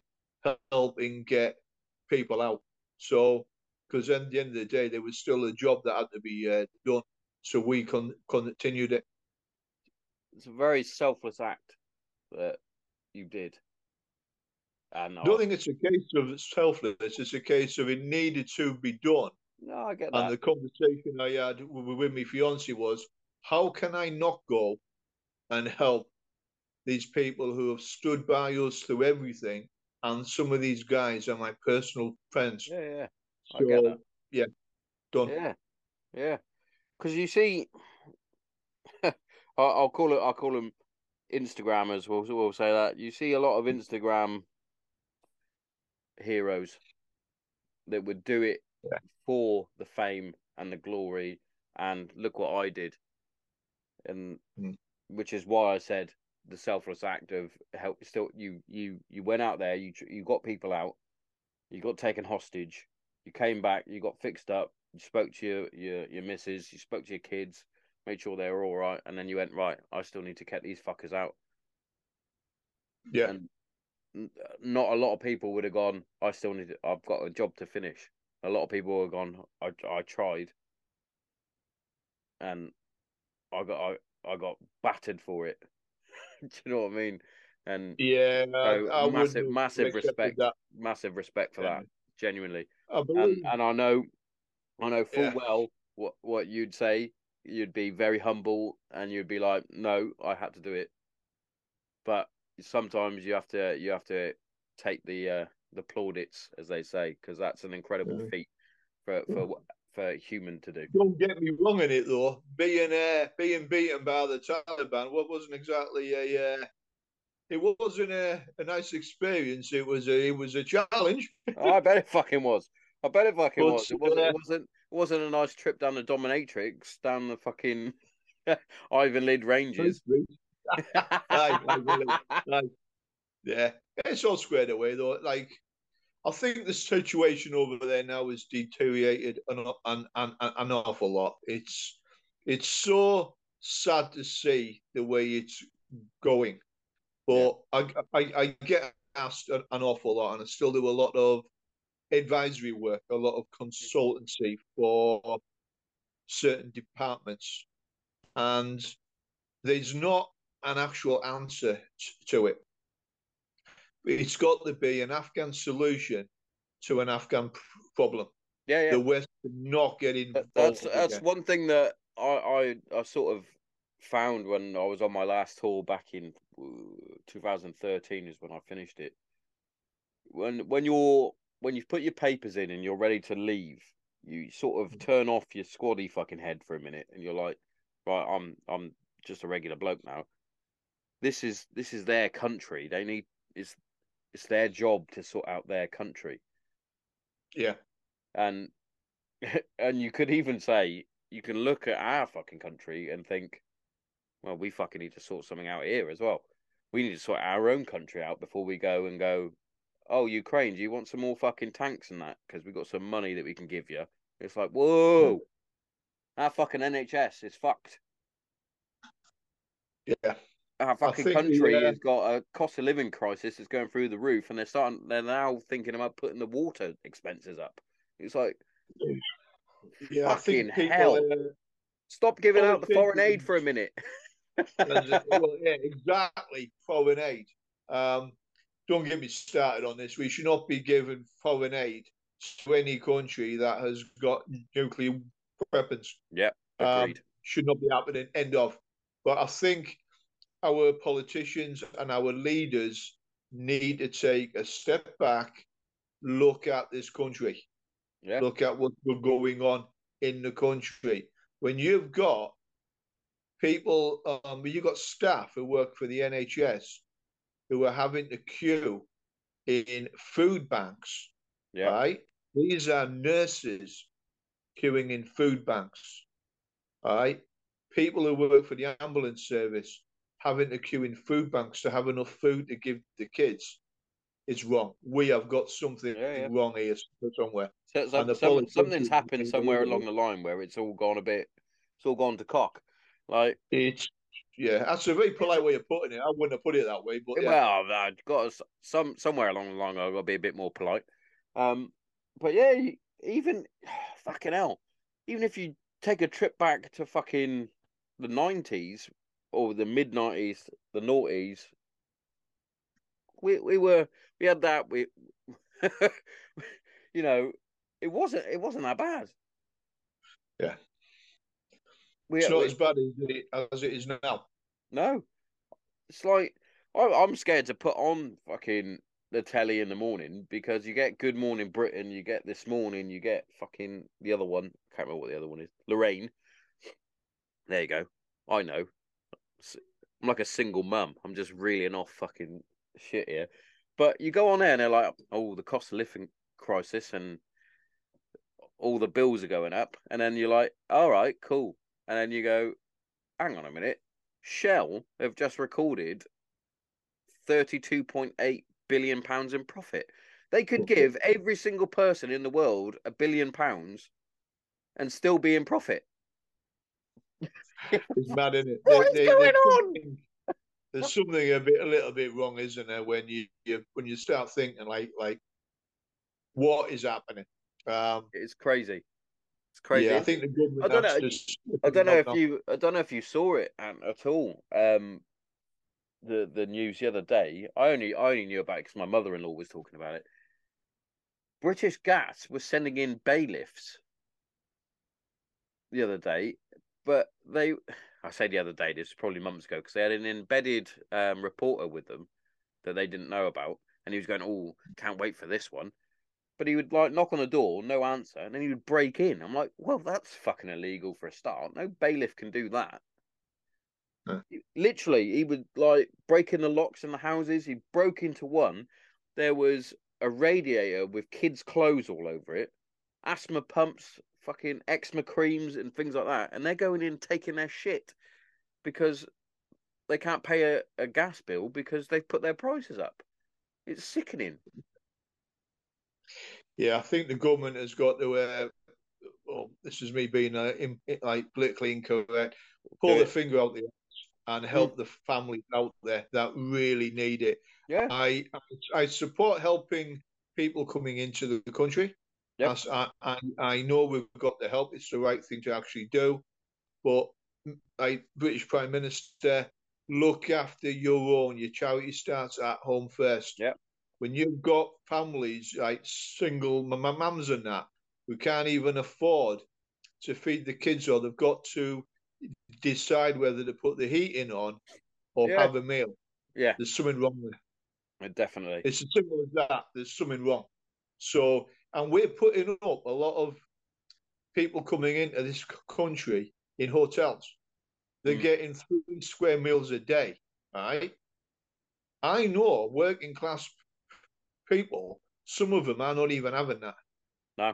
helping get people out. So, because at the end of the day, there was still a job that had to be uh, done. So we con- continued it. It's a very selfless act that you did. And I I, don't think it's a case of selfless. It's a case of it needed to be done. No, I get And the conversation I had with, my fiance was, how can I not go and help these people who have stood by us through everything? And some of these guys are my personal friends. Yeah, yeah, I So, get that. yeah, done. Yeah, yeah. Because you see, *laughs* I- I'll call it. I'll call them Instagrammers. We'll we'll say that. You see a lot of mm. Instagram heroes that would do it Yeah. For the fame and the glory, and look what I did, and Mm. which is why I said the selfless act of help. Still, you you you went out there. You you got people out. You got taken hostage. You came back. You got fixed up. You spoke to your your your missus. You spoke to your kids. Made sure they were all right, and then you went right. I still need to get these fuckers out. Yeah. And not a lot of people would have gone. I still need. To, I've got a job to finish. A lot of people have gone. I I tried, and I got I, I got battered for it. *laughs* Do you know what I mean? And Yeah, So, massive- massive respect. Massive respect for Yeah. that. Genuinely. I and and I know, I know full Yeah. well what what you'd say. You'd be very humble, and you'd be like, "No, I had to do it." But sometimes you have to you have to take the uh, the plaudits, as they say, because that's an incredible Yeah. feat for for for a human to do. Don't get me wrong in it though. Being uh, being beaten by the Taliban, what wasn't exactly a uh, it wasn't a, a nice experience. It was a it was a challenge. *laughs* oh, I bet it fucking was. I bet it fucking But, was. It wasn't. uh, It wasn't. It wasn't a nice trip down the dominatrix down the fucking *laughs* Ivan Lid Ranges. Aye, aye, really. Yeah, it's all squared away though. Like, I think the situation over there now has deteriorated an an, an, an awful lot. It's it's so sad to see the way it's going, but I, I I get asked an, an awful lot, and I still do a lot of advisory work, a lot of consultancy for certain departments, and there's not an actual answer to it. It's got to be an Afghan solution to an Afghan problem. Yeah, yeah. The West not getting involved. That's that's again. one thing that I, I I sort of found when I was on my last tour back in uh, 2013 is when I finished it. When when you're when you've put your papers in and you're ready to leave, you sort of turn off your squaddy fucking head for a minute and you're like, right, I'm I'm just a regular bloke now. This is this is their country. They need it's it's their job to sort out their country yeah, and *laughs* and you could even say you can look at our fucking country and think, well, we fucking need to sort something out here as well. We need to sort our own country out before we go and go. Oh, Ukraine, do you want some more fucking tanks and that? Because we've got some money that we can give you. It's like, whoa, mm. our fucking NHS is fucked. yeah, Our fucking think country uh, has got a cost of living crisis that's going through the roof, and they're starting. They're now thinking about putting the water expenses up. It's like, yeah. I think Fucking people. hell. Stop giving out the foreign aid for a minute. *laughs* well, yeah, *laughs* exactly. Foreign aid. Um, don't get me started on this. We should not be giving foreign aid to any country that has got nuclear weapons. Yeah, Um, agreed. should not be happening. End of. But I think our politicians and our leaders need to take a step back, look at this country, yeah, look at what's going on in the country. When you've got people, um, you've got staff who work for the NHS who are having to queue in food banks, yeah, right? These are nurses queuing in food banks, all right? People who work for the ambulance service having to queue in food banks to have enough food to give the kids. is wrong. We have got something Yeah, yeah. wrong here somewhere. So, so- and the some- something's happened somewhere along the line where it's all gone a bit. It's all gone to cock. Like, It's yeah, that's a very polite way of putting it. I wouldn't have put it that way, but yeah. well, I've got to, some somewhere along the line. I've got to be a bit more polite. Um, but yeah, even *sighs* fucking hell. Even if you take a trip back to fucking the nineties or the mid nineties, the noughties, we we were we had that we, *laughs* you know, it wasn't it wasn't that bad. Yeah. We, it's not we- as bad as it, as it is now. No, it's like I, I'm scared to put on fucking the telly in the morning because you get Good Morning Britain, you get This Morning, you get fucking the other one. Can't remember what the other one is. Lorraine. There you go. I know. I'm like a single mum. I'm just reeling off fucking shit here. But you go on there and they're like, oh, the cost of living crisis and all the bills are going up. And then you're like, all right, cool. And then you go, hang on a minute. Shell have just recorded 32.8 billion pounds in profit. They could give every single person in the world a billion pounds and still be in profit. *laughs* It's mad, isn't it? What is going there's on? something- There's something a bit, a little bit wrong, isn't there? When you, you when you start thinking like, like, what is happening? Um, It's crazy. It's crazy. yeah, I think the government. I don't know- to step I don't know if up you I don't know if you saw it Ant, at all. Um, the the news the other day. I only I only knew about it because my mother in law was talking about it. British Gas was sending in bailiffs the other day, but they I say the other day. This was probably months ago because they had an embedded um, reporter with them that they didn't know about, and he was going, "Oh, can't wait for this one." But he would like knock on the door, no answer, and then he would break in. I'm like, well, that's fucking illegal for a start. No bailiff can do that. Literally, he would like breaking the locks in the houses. He broke into one. There was a radiator with kids' clothes all over it, asthma pumps, fucking eczema creams, and things like that. And they're going in taking their shit because they can't pay a, a gas bill because they've put their prices up. It's sickening. Yeah, I think the government has got to. Uh, well, this is me being uh, in, like politically incorrect. Pull Do the finger out the and help the families out there that really need it. Yeah. I I support helping people coming into the country. Yep. I, I I know we've got the help. It's the right thing to actually do, but like British Prime Minister, look after your own. Your charity starts at home first. Yep. When you've got families like single my my mums and that who can't even afford to feed the kids, or they've got to decide whether to put the heating on or Yeah. have a meal. Yeah. There's something wrong with it. Definitely. It's as simple as that. There's something wrong. So, and we're putting up a lot of people coming into this country in hotels. They're Mm. getting three square meals a day, right? I know working class people, some of them are not even having that. No,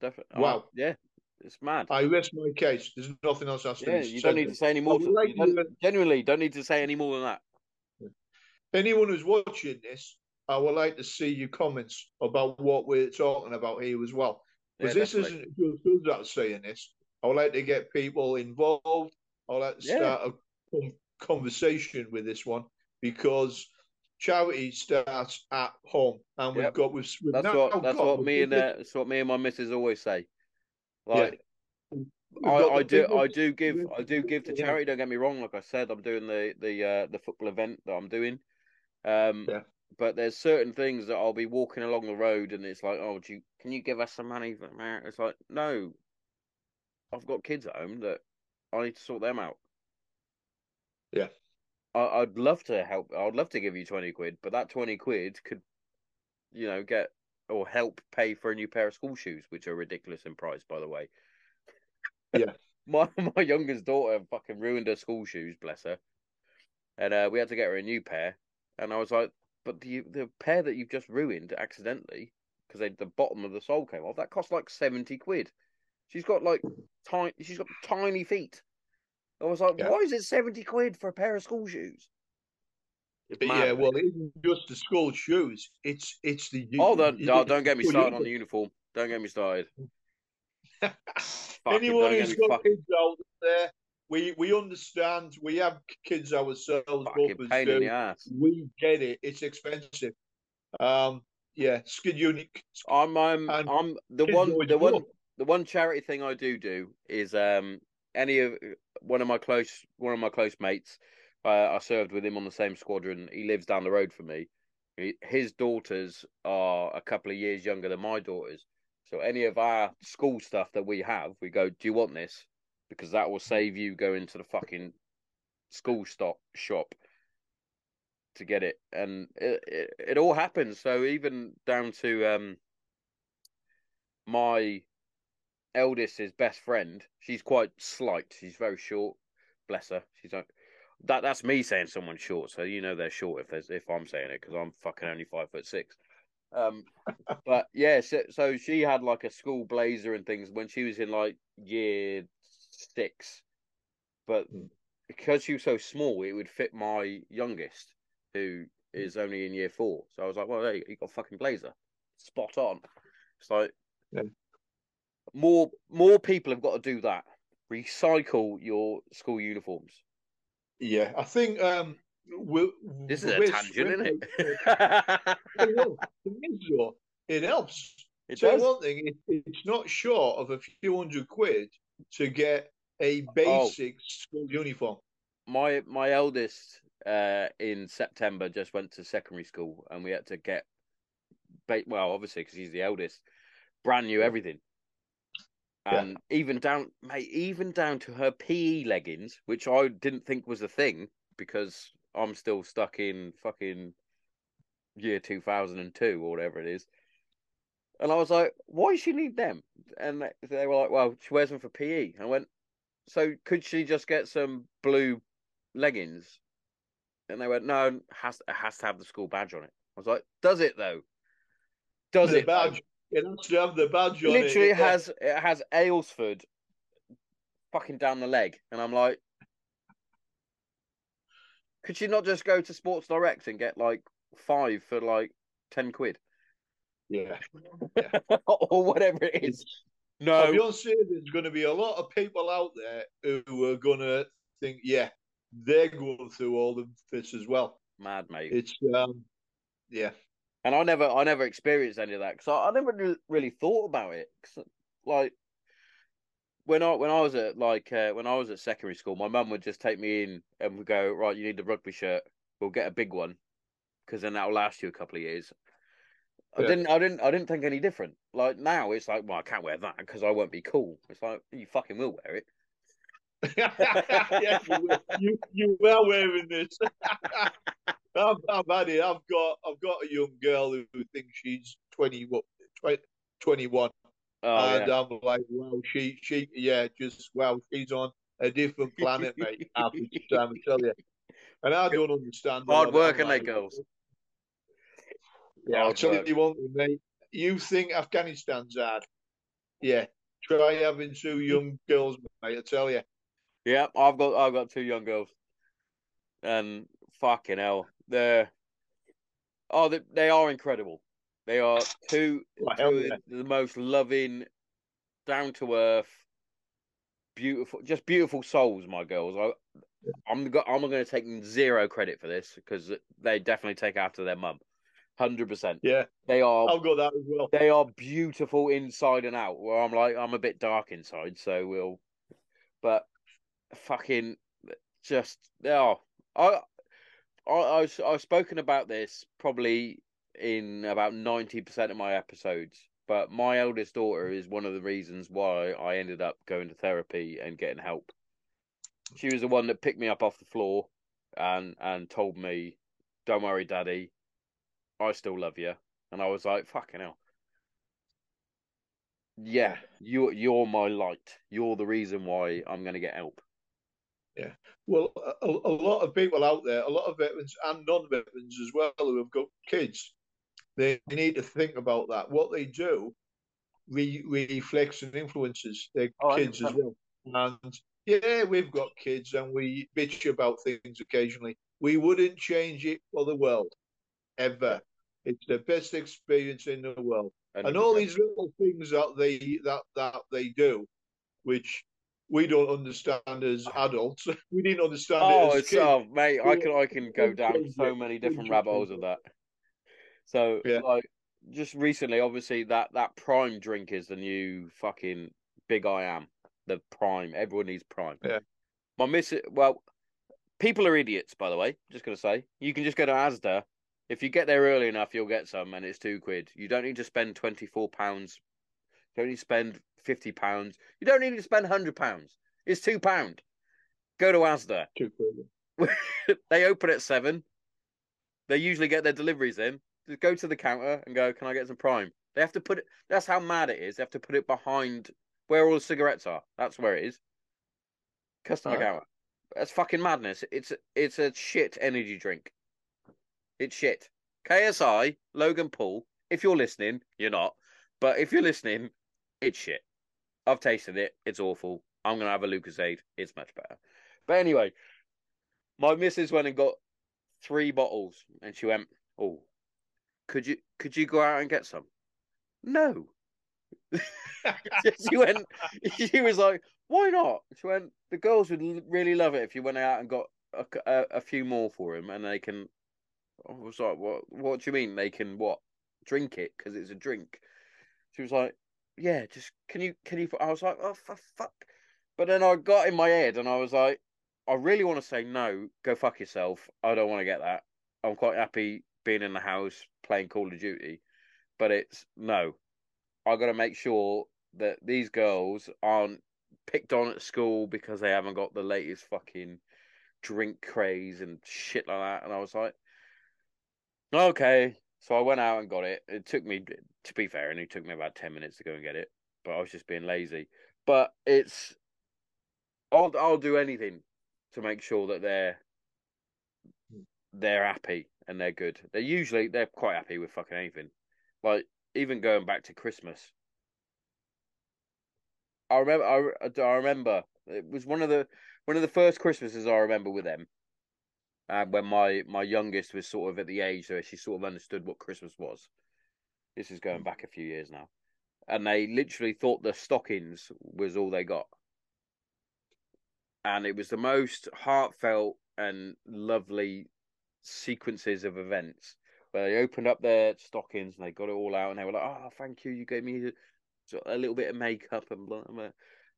definitely. Wow. yeah. It's mad. I rest my case. There's nothing else to yeah, you don't need to say any more. would To, like you don't- to- genuinely, don't need to say any more than that. Anyone who's watching this, I would like to see your comments about what we're talking about here as well. Yeah, Because this definitely. isn't just us saying this. I would like to get people involved. I would like to Yeah. start a conversation with this one because charity starts at home, and we've Yep. got we've, we've That's what that's got what me and uh, that's what me and my missus always say. Like we've I, I do I do give I do give to charity. Don't get me wrong. Like I said, I'm doing the the uh, the football event that I'm doing. Um, Yeah. But there's certain things that I'll be walking along the road and it's like, oh, do you, can you give us some money? For? It's like, no, I've got kids at home that I need to sort them out. Yeah. I, I'd love to help. I'd love to give you twenty quid, but that twenty quid could, you know, get or help pay for a new pair of school shoes, which are ridiculous in price, by the way. Yeah. *laughs* my my youngest daughter fucking ruined her school shoes, bless her, and uh, we had to get her a new pair. And I was like, but the the pair that you've just ruined accidentally because the bottom of the sole came off, that cost like seventy quid. She's got like tiny, she's got tiny feet. I was like, Yeah. why is it seventy quid for a pair of school shoes? But mad, yeah, well, it isn't just the school shoes. It's it's the Oh, don't, no, don't get me the started on the uniform. Don't get me started. *laughs* Anyone who's got fucking- kids out there, we we understand. We have kids ourselves. Pain in the ass. We get it. It's expensive. Um, yeah, skid unit. I'm um, And I'm the one the one the one charity thing I do do is um any of one of my close one of my close mates. Uh, I served with him on the same squadron. He lives down the road from me. He, his daughters are a couple of years younger than my daughters. So any of our school stuff that we have, we go, "Do you want this?" Because that will save you going to the fucking school stop shop to get it, and it, it, it all happens. So even down to um my eldest's best friend, she's quite slight. She's very short. Bless her. She's like that. That's me saying someone's short, so you know they're short if there's if I'm saying it because I'm fucking only five foot six. Um, *laughs* but yeah, so, so she had like a school blazer and things when she was in like year six, but Mm. because she was so small, it would fit my youngest, who is only in year four. So I was like, well, there you, got a fucking blazer, spot on. It's like Yeah. more more people have got to do that. Recycle your school uniforms. Yeah, I think um, we This is a we're- tangent, isn't it? Well, *laughs* it is. It helps. it so does. one thing, it, it's not short of a few hundred quid to get a Oh. basic school uniform. my my eldest uh in September just went to secondary school and we had to get ba- well obviously because he's the eldest brand new everything Yeah. and even down mate even down to her PE leggings which I didn't think was a thing because I'm still stuck in fucking year 2002 or whatever it is and I was like why does she need them and they- were like well she wears them for PE I went so could she just get some blue leggings, and they went, "No, it has it has to have the school badge on it." I was like, "Does it though? Does the it?" badge. It has to have the badge on Literally, it. it has it has Aylesford fucking down the leg, and I'm like, could she not just go to Sports Direct and get like five for like ten quid *laughs* Yeah. or whatever it is? No, honest with you, there's going to be a lot of people out there who are going to think, yeah, they're going through all of this as well. mad mate. It's, um, yeah. and I never, I never experienced any of that because I, I never really thought about it. 'Cause, like when I when I was at like uh, when I was at secondary school, my mum would just take me in and would go, right, you need the rugby shirt. We'll get a big one because then that'll last you a couple of years. I Yeah. didn't, I didn't, I didn't think any different. Like now, it's like, well, I can't wear that because I won't be cool. It's like you fucking will wear it. *laughs* yeah, you, will. you you wearing this. I've, I've had it. I've got I've got a young girl who thinks she's 20, what, 20 21. Oh and yeah. I'm like, wow, she she yeah, just wow, she's on a different planet, mate. Half the *laughs* time, I tell you. And I don't understand. Hard work, and they like, girls. Yeah, I'll tell you one thing, mate. You think Afghanistan's hard? Yeah. Try having two young girls, mate. I tell you. Yeah, I've got, I've got two young girls, and fucking hell, they're, oh, they, they are incredible. They are two, yeah. the most loving, down to earth, beautiful, just beautiful souls. My girls. I, I'm go, I'm going to take zero credit for this because they definitely take after their mum, hundred percent. Yeah, They are I'll go that as well. they are beautiful inside and out. Where I'm like, I'm a bit dark inside, so we'll. But fucking, just oh, I, I, I've, I've spoken about this probably in about ninety percent of my episodes. But my eldest daughter is one of the reasons why I ended up going to therapy and getting help. She was the one that picked me up off the floor and and told me, "Don't worry, Daddy, I still love you." And I was like, "Fucking hell." Yeah, you you're my light. You're the reason why I'm gonna get help. Yeah. Well, a, a lot of people out there, a lot of veterans and non-veterans as well, who have got kids, they need to think about that. What they do re- reflects and influences their Oh, kids as well. And yeah, we've got kids and we bitch about things occasionally. We wouldn't change it for the world, ever. It's the best experience in the world. and all these little things that they that that they do, which we don't understand as adults. *laughs* We didn't understand Oh, it as it's kids. oh, mate, I can I can go down so many different rabbit holes of that. So Yeah. like just recently, obviously that that prime drink is the new fucking big I am. The prime. Everyone needs prime. Yeah. My miss well, people are idiots, by the way. Just gonna say. You can just go to Asda. If you get there early enough, you'll get some and it's two quid. You don't need to spend twenty four pounds. You don't need to spend fifty pounds. You don't need to spend hundred pounds. It's two pound. Go to Asda. Too quick. *laughs* they open at seven. They usually get their deliveries in. Just go to the counter and go, "Can I get some prime?" They have to put it. That's how mad it is. They have to put it behind where all the cigarettes are. That's where it is. Customer counter. That's fucking madness. It's it's a shit energy drink. It's shit. KSI, Logan Paul. If you're listening, you're not. But if you're listening, it's shit. I've tasted it. It's awful. I'm gonna have a Lucozade. It's much better. But anyway, my missus went and got three bottles, and she went, "Oh, could you could you go out and get some?" No. *laughs* she went. She was like, "Why not?" She went. The girls would really love it if you went out and got a few more for him, and they can. I was like, "What? What do you mean they can what? Drink it because it's a drink?" She was like, "Yeah, just can you can you?" I was like, "Oh for fuck!" But then I got in my head, and I was like, "I really want to say no. Go fuck yourself. I don't want to get that. I'm quite happy being in the house playing Call of Duty, but it's no. I got to make sure that these girls aren't picked on at school because they haven't got the latest fucking drink craze and shit like that. And I was like, okay. So I went out and got it. It took me, to be fair, and it took me about 10 minutes to go and get it, but I was just being lazy. But it's, I'll, I'll do anything to make sure that they're they're happy and they're good. They're usually they're quite happy with fucking anything. Like even going back to Christmas. I remember I, I remember it was one of the one of the first Christmases I remember with them. And uh, when my my youngest was sort of at the age where she sort of understood what Christmas was. This is going back a few years now. And they literally thought the stockings was all they got. And it was the most heartfelt and lovely sequences of events where they opened up their stockings and they got it all out and they were like, "Oh, thank you, you gave me a little bit of makeup and blah, blah.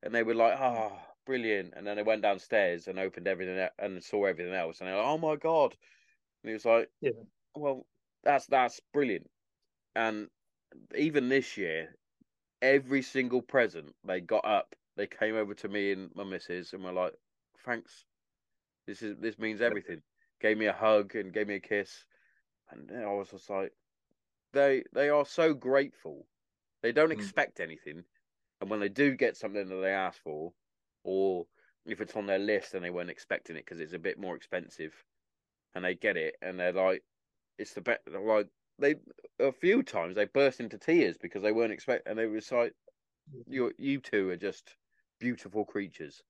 and they were like, "Oh, brilliant!" And then they went downstairs and opened everything and saw everything else, and they're like, "Oh my god!" And he was like, "Yeah, well, that's that's brilliant." And even this year, every single present they got up, they came over to me and my missus and were like, "Thanks, this is this means everything." Gave me a hug and gave me a kiss, and I was just like, they they are so grateful. They don't mm. expect anything, and when they do get something that they ask for, or if it's on their list and they weren't expecting it because it's a bit more expensive, and they get it and they're like, it's the best. Like they a few times they burst into tears because they weren't expecting, and they was like, mm-hmm. you you two are just beautiful creatures.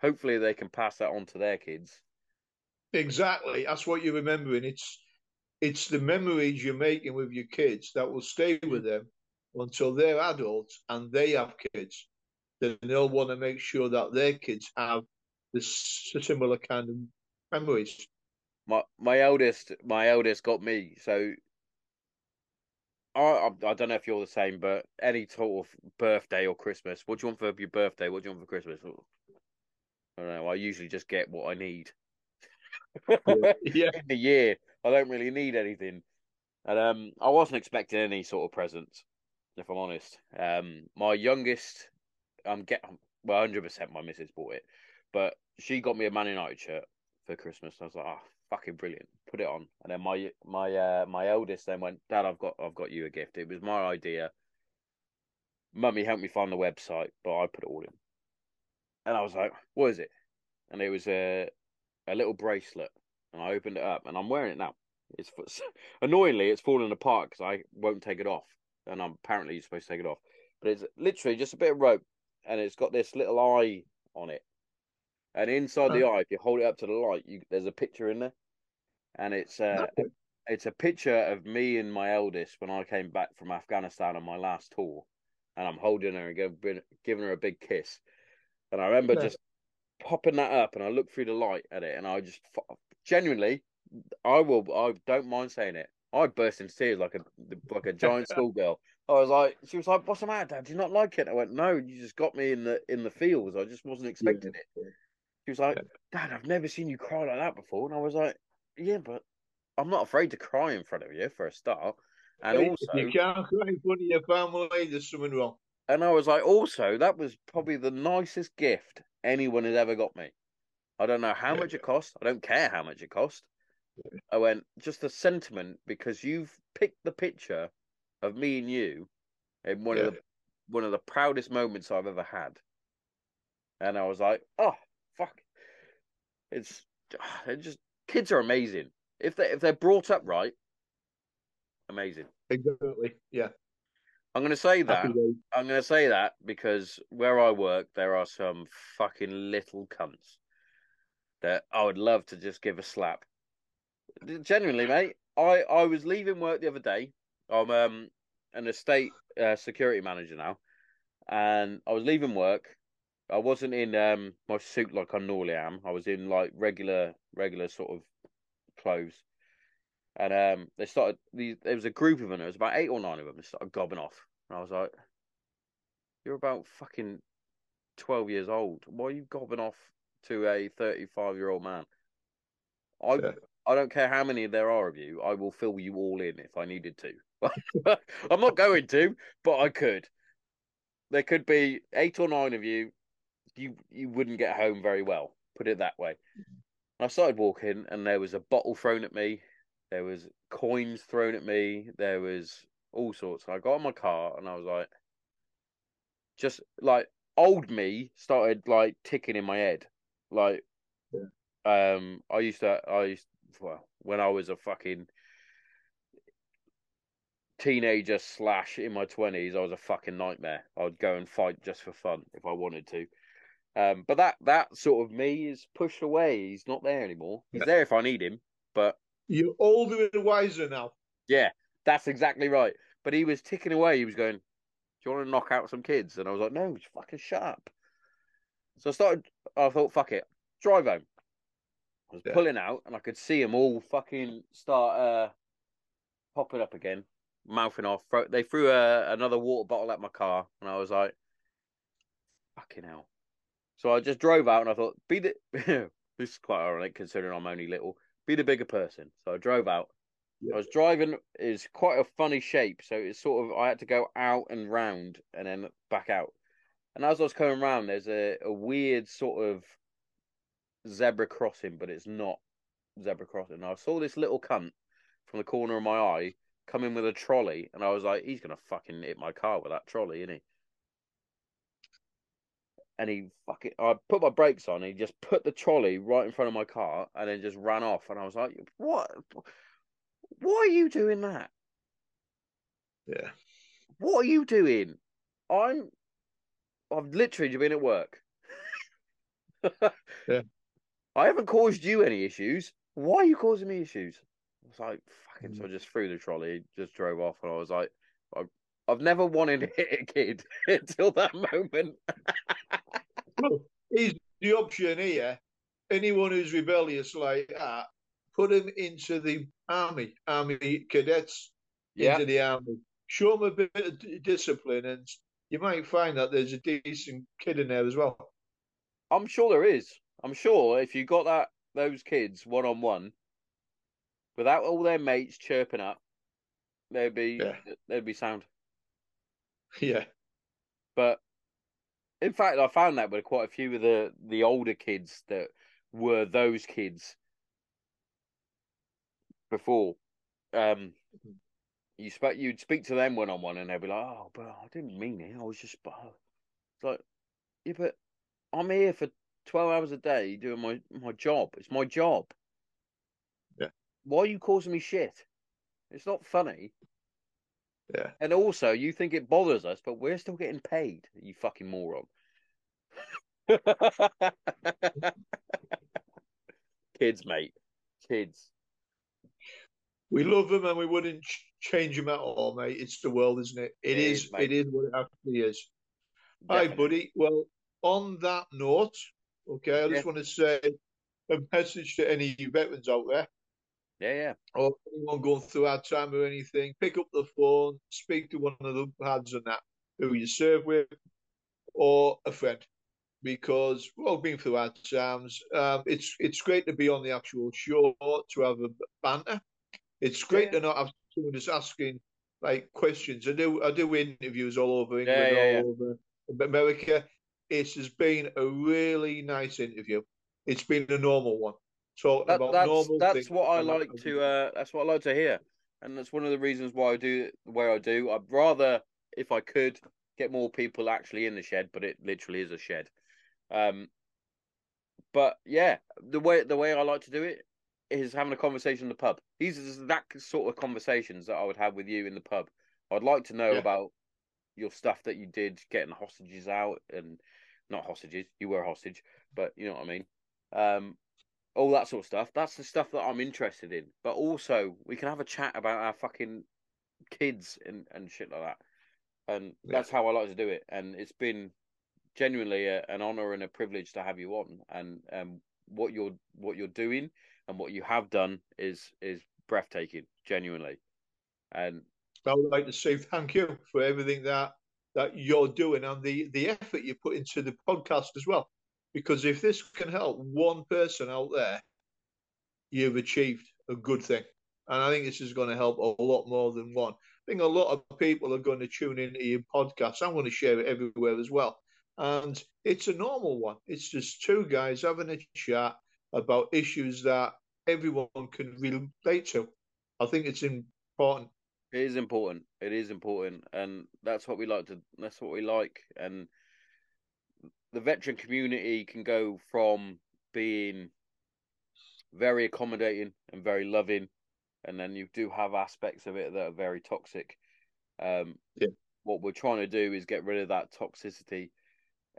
Hopefully, they can pass that on to their kids. Exactly, that's what you're remembering. It's it's the memories you're making with your kids that will stay with mm. them until they're adults and they have kids. Then they'll want to make sure that their kids have this similar kind of memories. My my eldest my eldest got me so I, I don't know if you're the same, but any sort of birthday or Christmas, what do you want for your birthday? What do you want for Christmas? I don't know. I usually just get what I need. yeah. yeah. *laughs* In the year, I don't really need anything, and um, I wasn't expecting any sort of presents, if I'm honest. Um, my youngest, I'm um, get well, hundred percent. My missus bought it, but she got me a Man United shirt for Christmas. I was like, oh, fucking brilliant. Put it on. And then my my uh my eldest then went, Dad, I've got I've got you a gift. It was my idea. Mummy helped me find the website, but I put it all in. And I was like, what is it? And it was a a little bracelet. And I opened it up and I'm wearing it now. It's *laughs* annoyingly it's falling apart because I won't take it off. And I'm apparently supposed to take it off. But it's literally just a bit of rope and it's got this little eye on it. And inside the eye, if you hold it up to the light, you, there's a picture in there and it's uh, it's a picture of me and my eldest when I came back from Afghanistan on my last tour, and I'm holding her and giving, giving her a big kiss, and I remember yeah. just popping that up, and I looked through the light at it, and I just genuinely, I will, I don't mind saying it, I burst into tears like a like a giant *laughs* schoolgirl. I was like, she was like, "What's the matter, Dad? Do you not like it?" I went, "No, you just got me in the in the feels. I just wasn't expecting yeah. it." She was like, "Dad, I've never seen you cry like that before," and I was like, yeah, but I'm not afraid to cry in front of you for a start. And also, you can't cry in front of your family. There's something wrong. And I was like, also, that was probably the nicest gift anyone has ever got me. I don't know how yeah. much it cost. I don't care how much it cost. I went just the sentiment because you've picked the picture of me and you in one yeah. of the one of the proudest moments I've ever had. And I was like, oh fuck, it's ah, it just kids are amazing. If they if they're brought up right, amazing. Exactly. Yeah. I'm going to say that. I'm going to say that because where I work, there are some fucking little cunts that I would love to just give a slap. Genuinely, mate. I I was leaving work the other day. I'm um an estate uh, security manager now, and I was leaving work I wasn't in um my suit like I normally am. I was in like regular regular sort of clothes. And um they started these there was a group of them, there was about eight or nine of them, they started gobbing off. And I was like, You're about fucking twelve years old. Why are you gobbing off to a thirty five year old man? I yeah. I don't care how many there are of you, I will fill you all in if I needed to. *laughs* I'm not going to, but I could. There could be eight or nine of you you you wouldn't get home very well. Put it that way. I started walking, and there was a bottle thrown at me. There was coins thrown at me. There was all sorts. I got in my car, and I was like, just like old me started like ticking in my head. Like, yeah. um, I used to I used well, when I was a fucking teenager slash in my twenties, I was a fucking nightmare. I'd go and fight just for fun if I wanted to. Um, but that that sort of me is pushed away. He's not there anymore. He's yeah. there if I need him, but you're older and wiser now. Yeah, that's exactly right. But he was ticking away. He was going, "Do you want to knock out some kids?" And I was like, "No, just fucking shut up." So I started. I thought, "Fuck it, drive home." I was yeah. pulling out, and I could see them all fucking start uh, popping up again, mouthing off. They threw a, another water bottle at my car, and I was like, "Fucking hell." So I just drove out and I thought, be the *laughs* this is quite ironic considering I'm only little. Be the bigger person. So I drove out. I was driving is quite a funny shape, so it's sort of I had to go out and round and then back out. And as I was coming around, there's a, a weird sort of zebra crossing, but it's not zebra crossing. And I saw this little cunt from the corner of my eye come in with a trolley, and I was like, he's gonna fucking hit my car with that trolley, isn't he? and he fucking I put my brakes on. he just put the trolley right in front of my car and then just ran off. And I was like, "What? Why are you doing that?" Yeah. What are you doing? I'm. I've literally just been at work. *laughs* yeah. I haven't caused you any issues. Why are you causing me issues? Was like, fucking. So I mm. just threw the trolley, just drove off, and I was like, I, I've never wanted to hit a kid *laughs* until that moment he's the option here. Anyone who's rebellious like that, put him into the army, army cadets yeah. into the army. Show him a bit of discipline, and you might find that there's a decent kid in there as well. I'm sure there is. I'm sure if you got that those kids one on one, without all their mates chirping up, they'd be yeah. they'd be sound. Yeah. But in fact, I found that with quite a few of the the older kids that were those kids before. Um, you spoke, you'd speak to them one on one, and they'd be like, "Oh, but I didn't mean it. I was just it's like, yeah, but I'm here for twelve hours a day doing my my job. It's my job. Why are you causing me shit? It's not funny. Yeah. And also, you think it bothers us, but we're still getting paid. You fucking moron. *laughs* Kids, mate. Kids. We love them and we wouldn't ch- change them at all, mate. It's the world, isn't it? it, it is. is it is what it actually is. Definitely. Hi, buddy. Well, on that note, okay, I just yeah. want to say a message to any veterans out there. Yeah, yeah. Or anyone going through our time or anything, pick up the phone, speak to one of the lads and that who you serve with, or a friend because we've all been through our times. Um, it's it's great to be on the actual show to have a banter. It's great yeah. to not have someone just asking like questions. I do I do interviews all over England, yeah, yeah, all over America. It has been a really nice interview. It's been a normal one. Talking that, about that's, normal that's things. what I like to. Uh, that's what I like to hear, and that's one of the reasons why I do the way I do. I'd rather, if I could, get more people actually in the shed, but it literally is a shed. Um, but yeah, the way the way I like to do it is having a conversation in the pub. These are that sort of conversations that I would have with you in the pub. I'd like to know yeah. about your stuff that you did, getting the hostages out and not hostages. You were a hostage, but you know what I mean. Um, all that sort of stuff. That's the stuff that I'm interested in. But also, we can have a chat about our fucking kids and and shit like that. And yeah. that's how I like to do it. And it's been genuinely a, an honor and a privilege to have you on. And um, what you're what you're doing and what you have done is is breathtaking, genuinely. And I would like to say thank you for everything that that you're doing and the the effort you put into the podcast as well. Because if this can help one person out there, you've achieved a good thing. And I think this is going to help a lot more than one. I think a lot of people are going to tune into your podcast. I'm going to share it everywhere as well and it's a normal one. It's just two guys having a chat about issues that everyone can relate to. I think it's important. It is important. It is important, and that's what we like to. That's what we like, and the veteran community can go from being very accommodating and very loving, and then you do have aspects of it that are very toxic. Um, yeah. What we're trying to do is get rid of that toxicity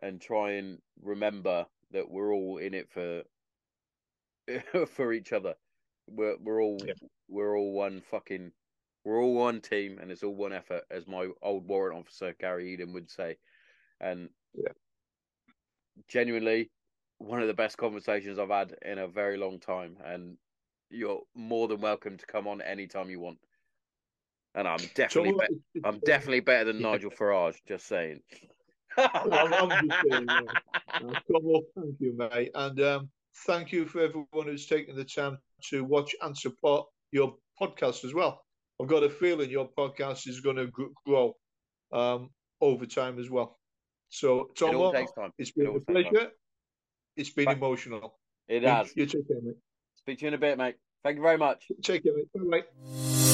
and try and remember that we're all in it for *laughs* for each other. We're we're all yeah. we're all one fucking we're all one team and it's all one effort, as my old warrant officer Gary Eden would say. And yeah. Genuinely, one of the best conversations I've had in a very long time. And you're more than welcome to come on anytime you want. And I'm definitely be- I'm definitely better than. Nigel *laughs* Farage. Just saying. I'm, just saying, uh, *laughs* thank you, mate, and um, thank you for everyone who's taken the time to watch and support your podcast as well. I've got a feeling your podcast is going to grow um, over time as well. So, Tom, it it's been it a pleasure. Time. It's been emotional. It has. You take care, mate. Speak to you in a bit, mate. Thank you very much. Take care, mate. Bye.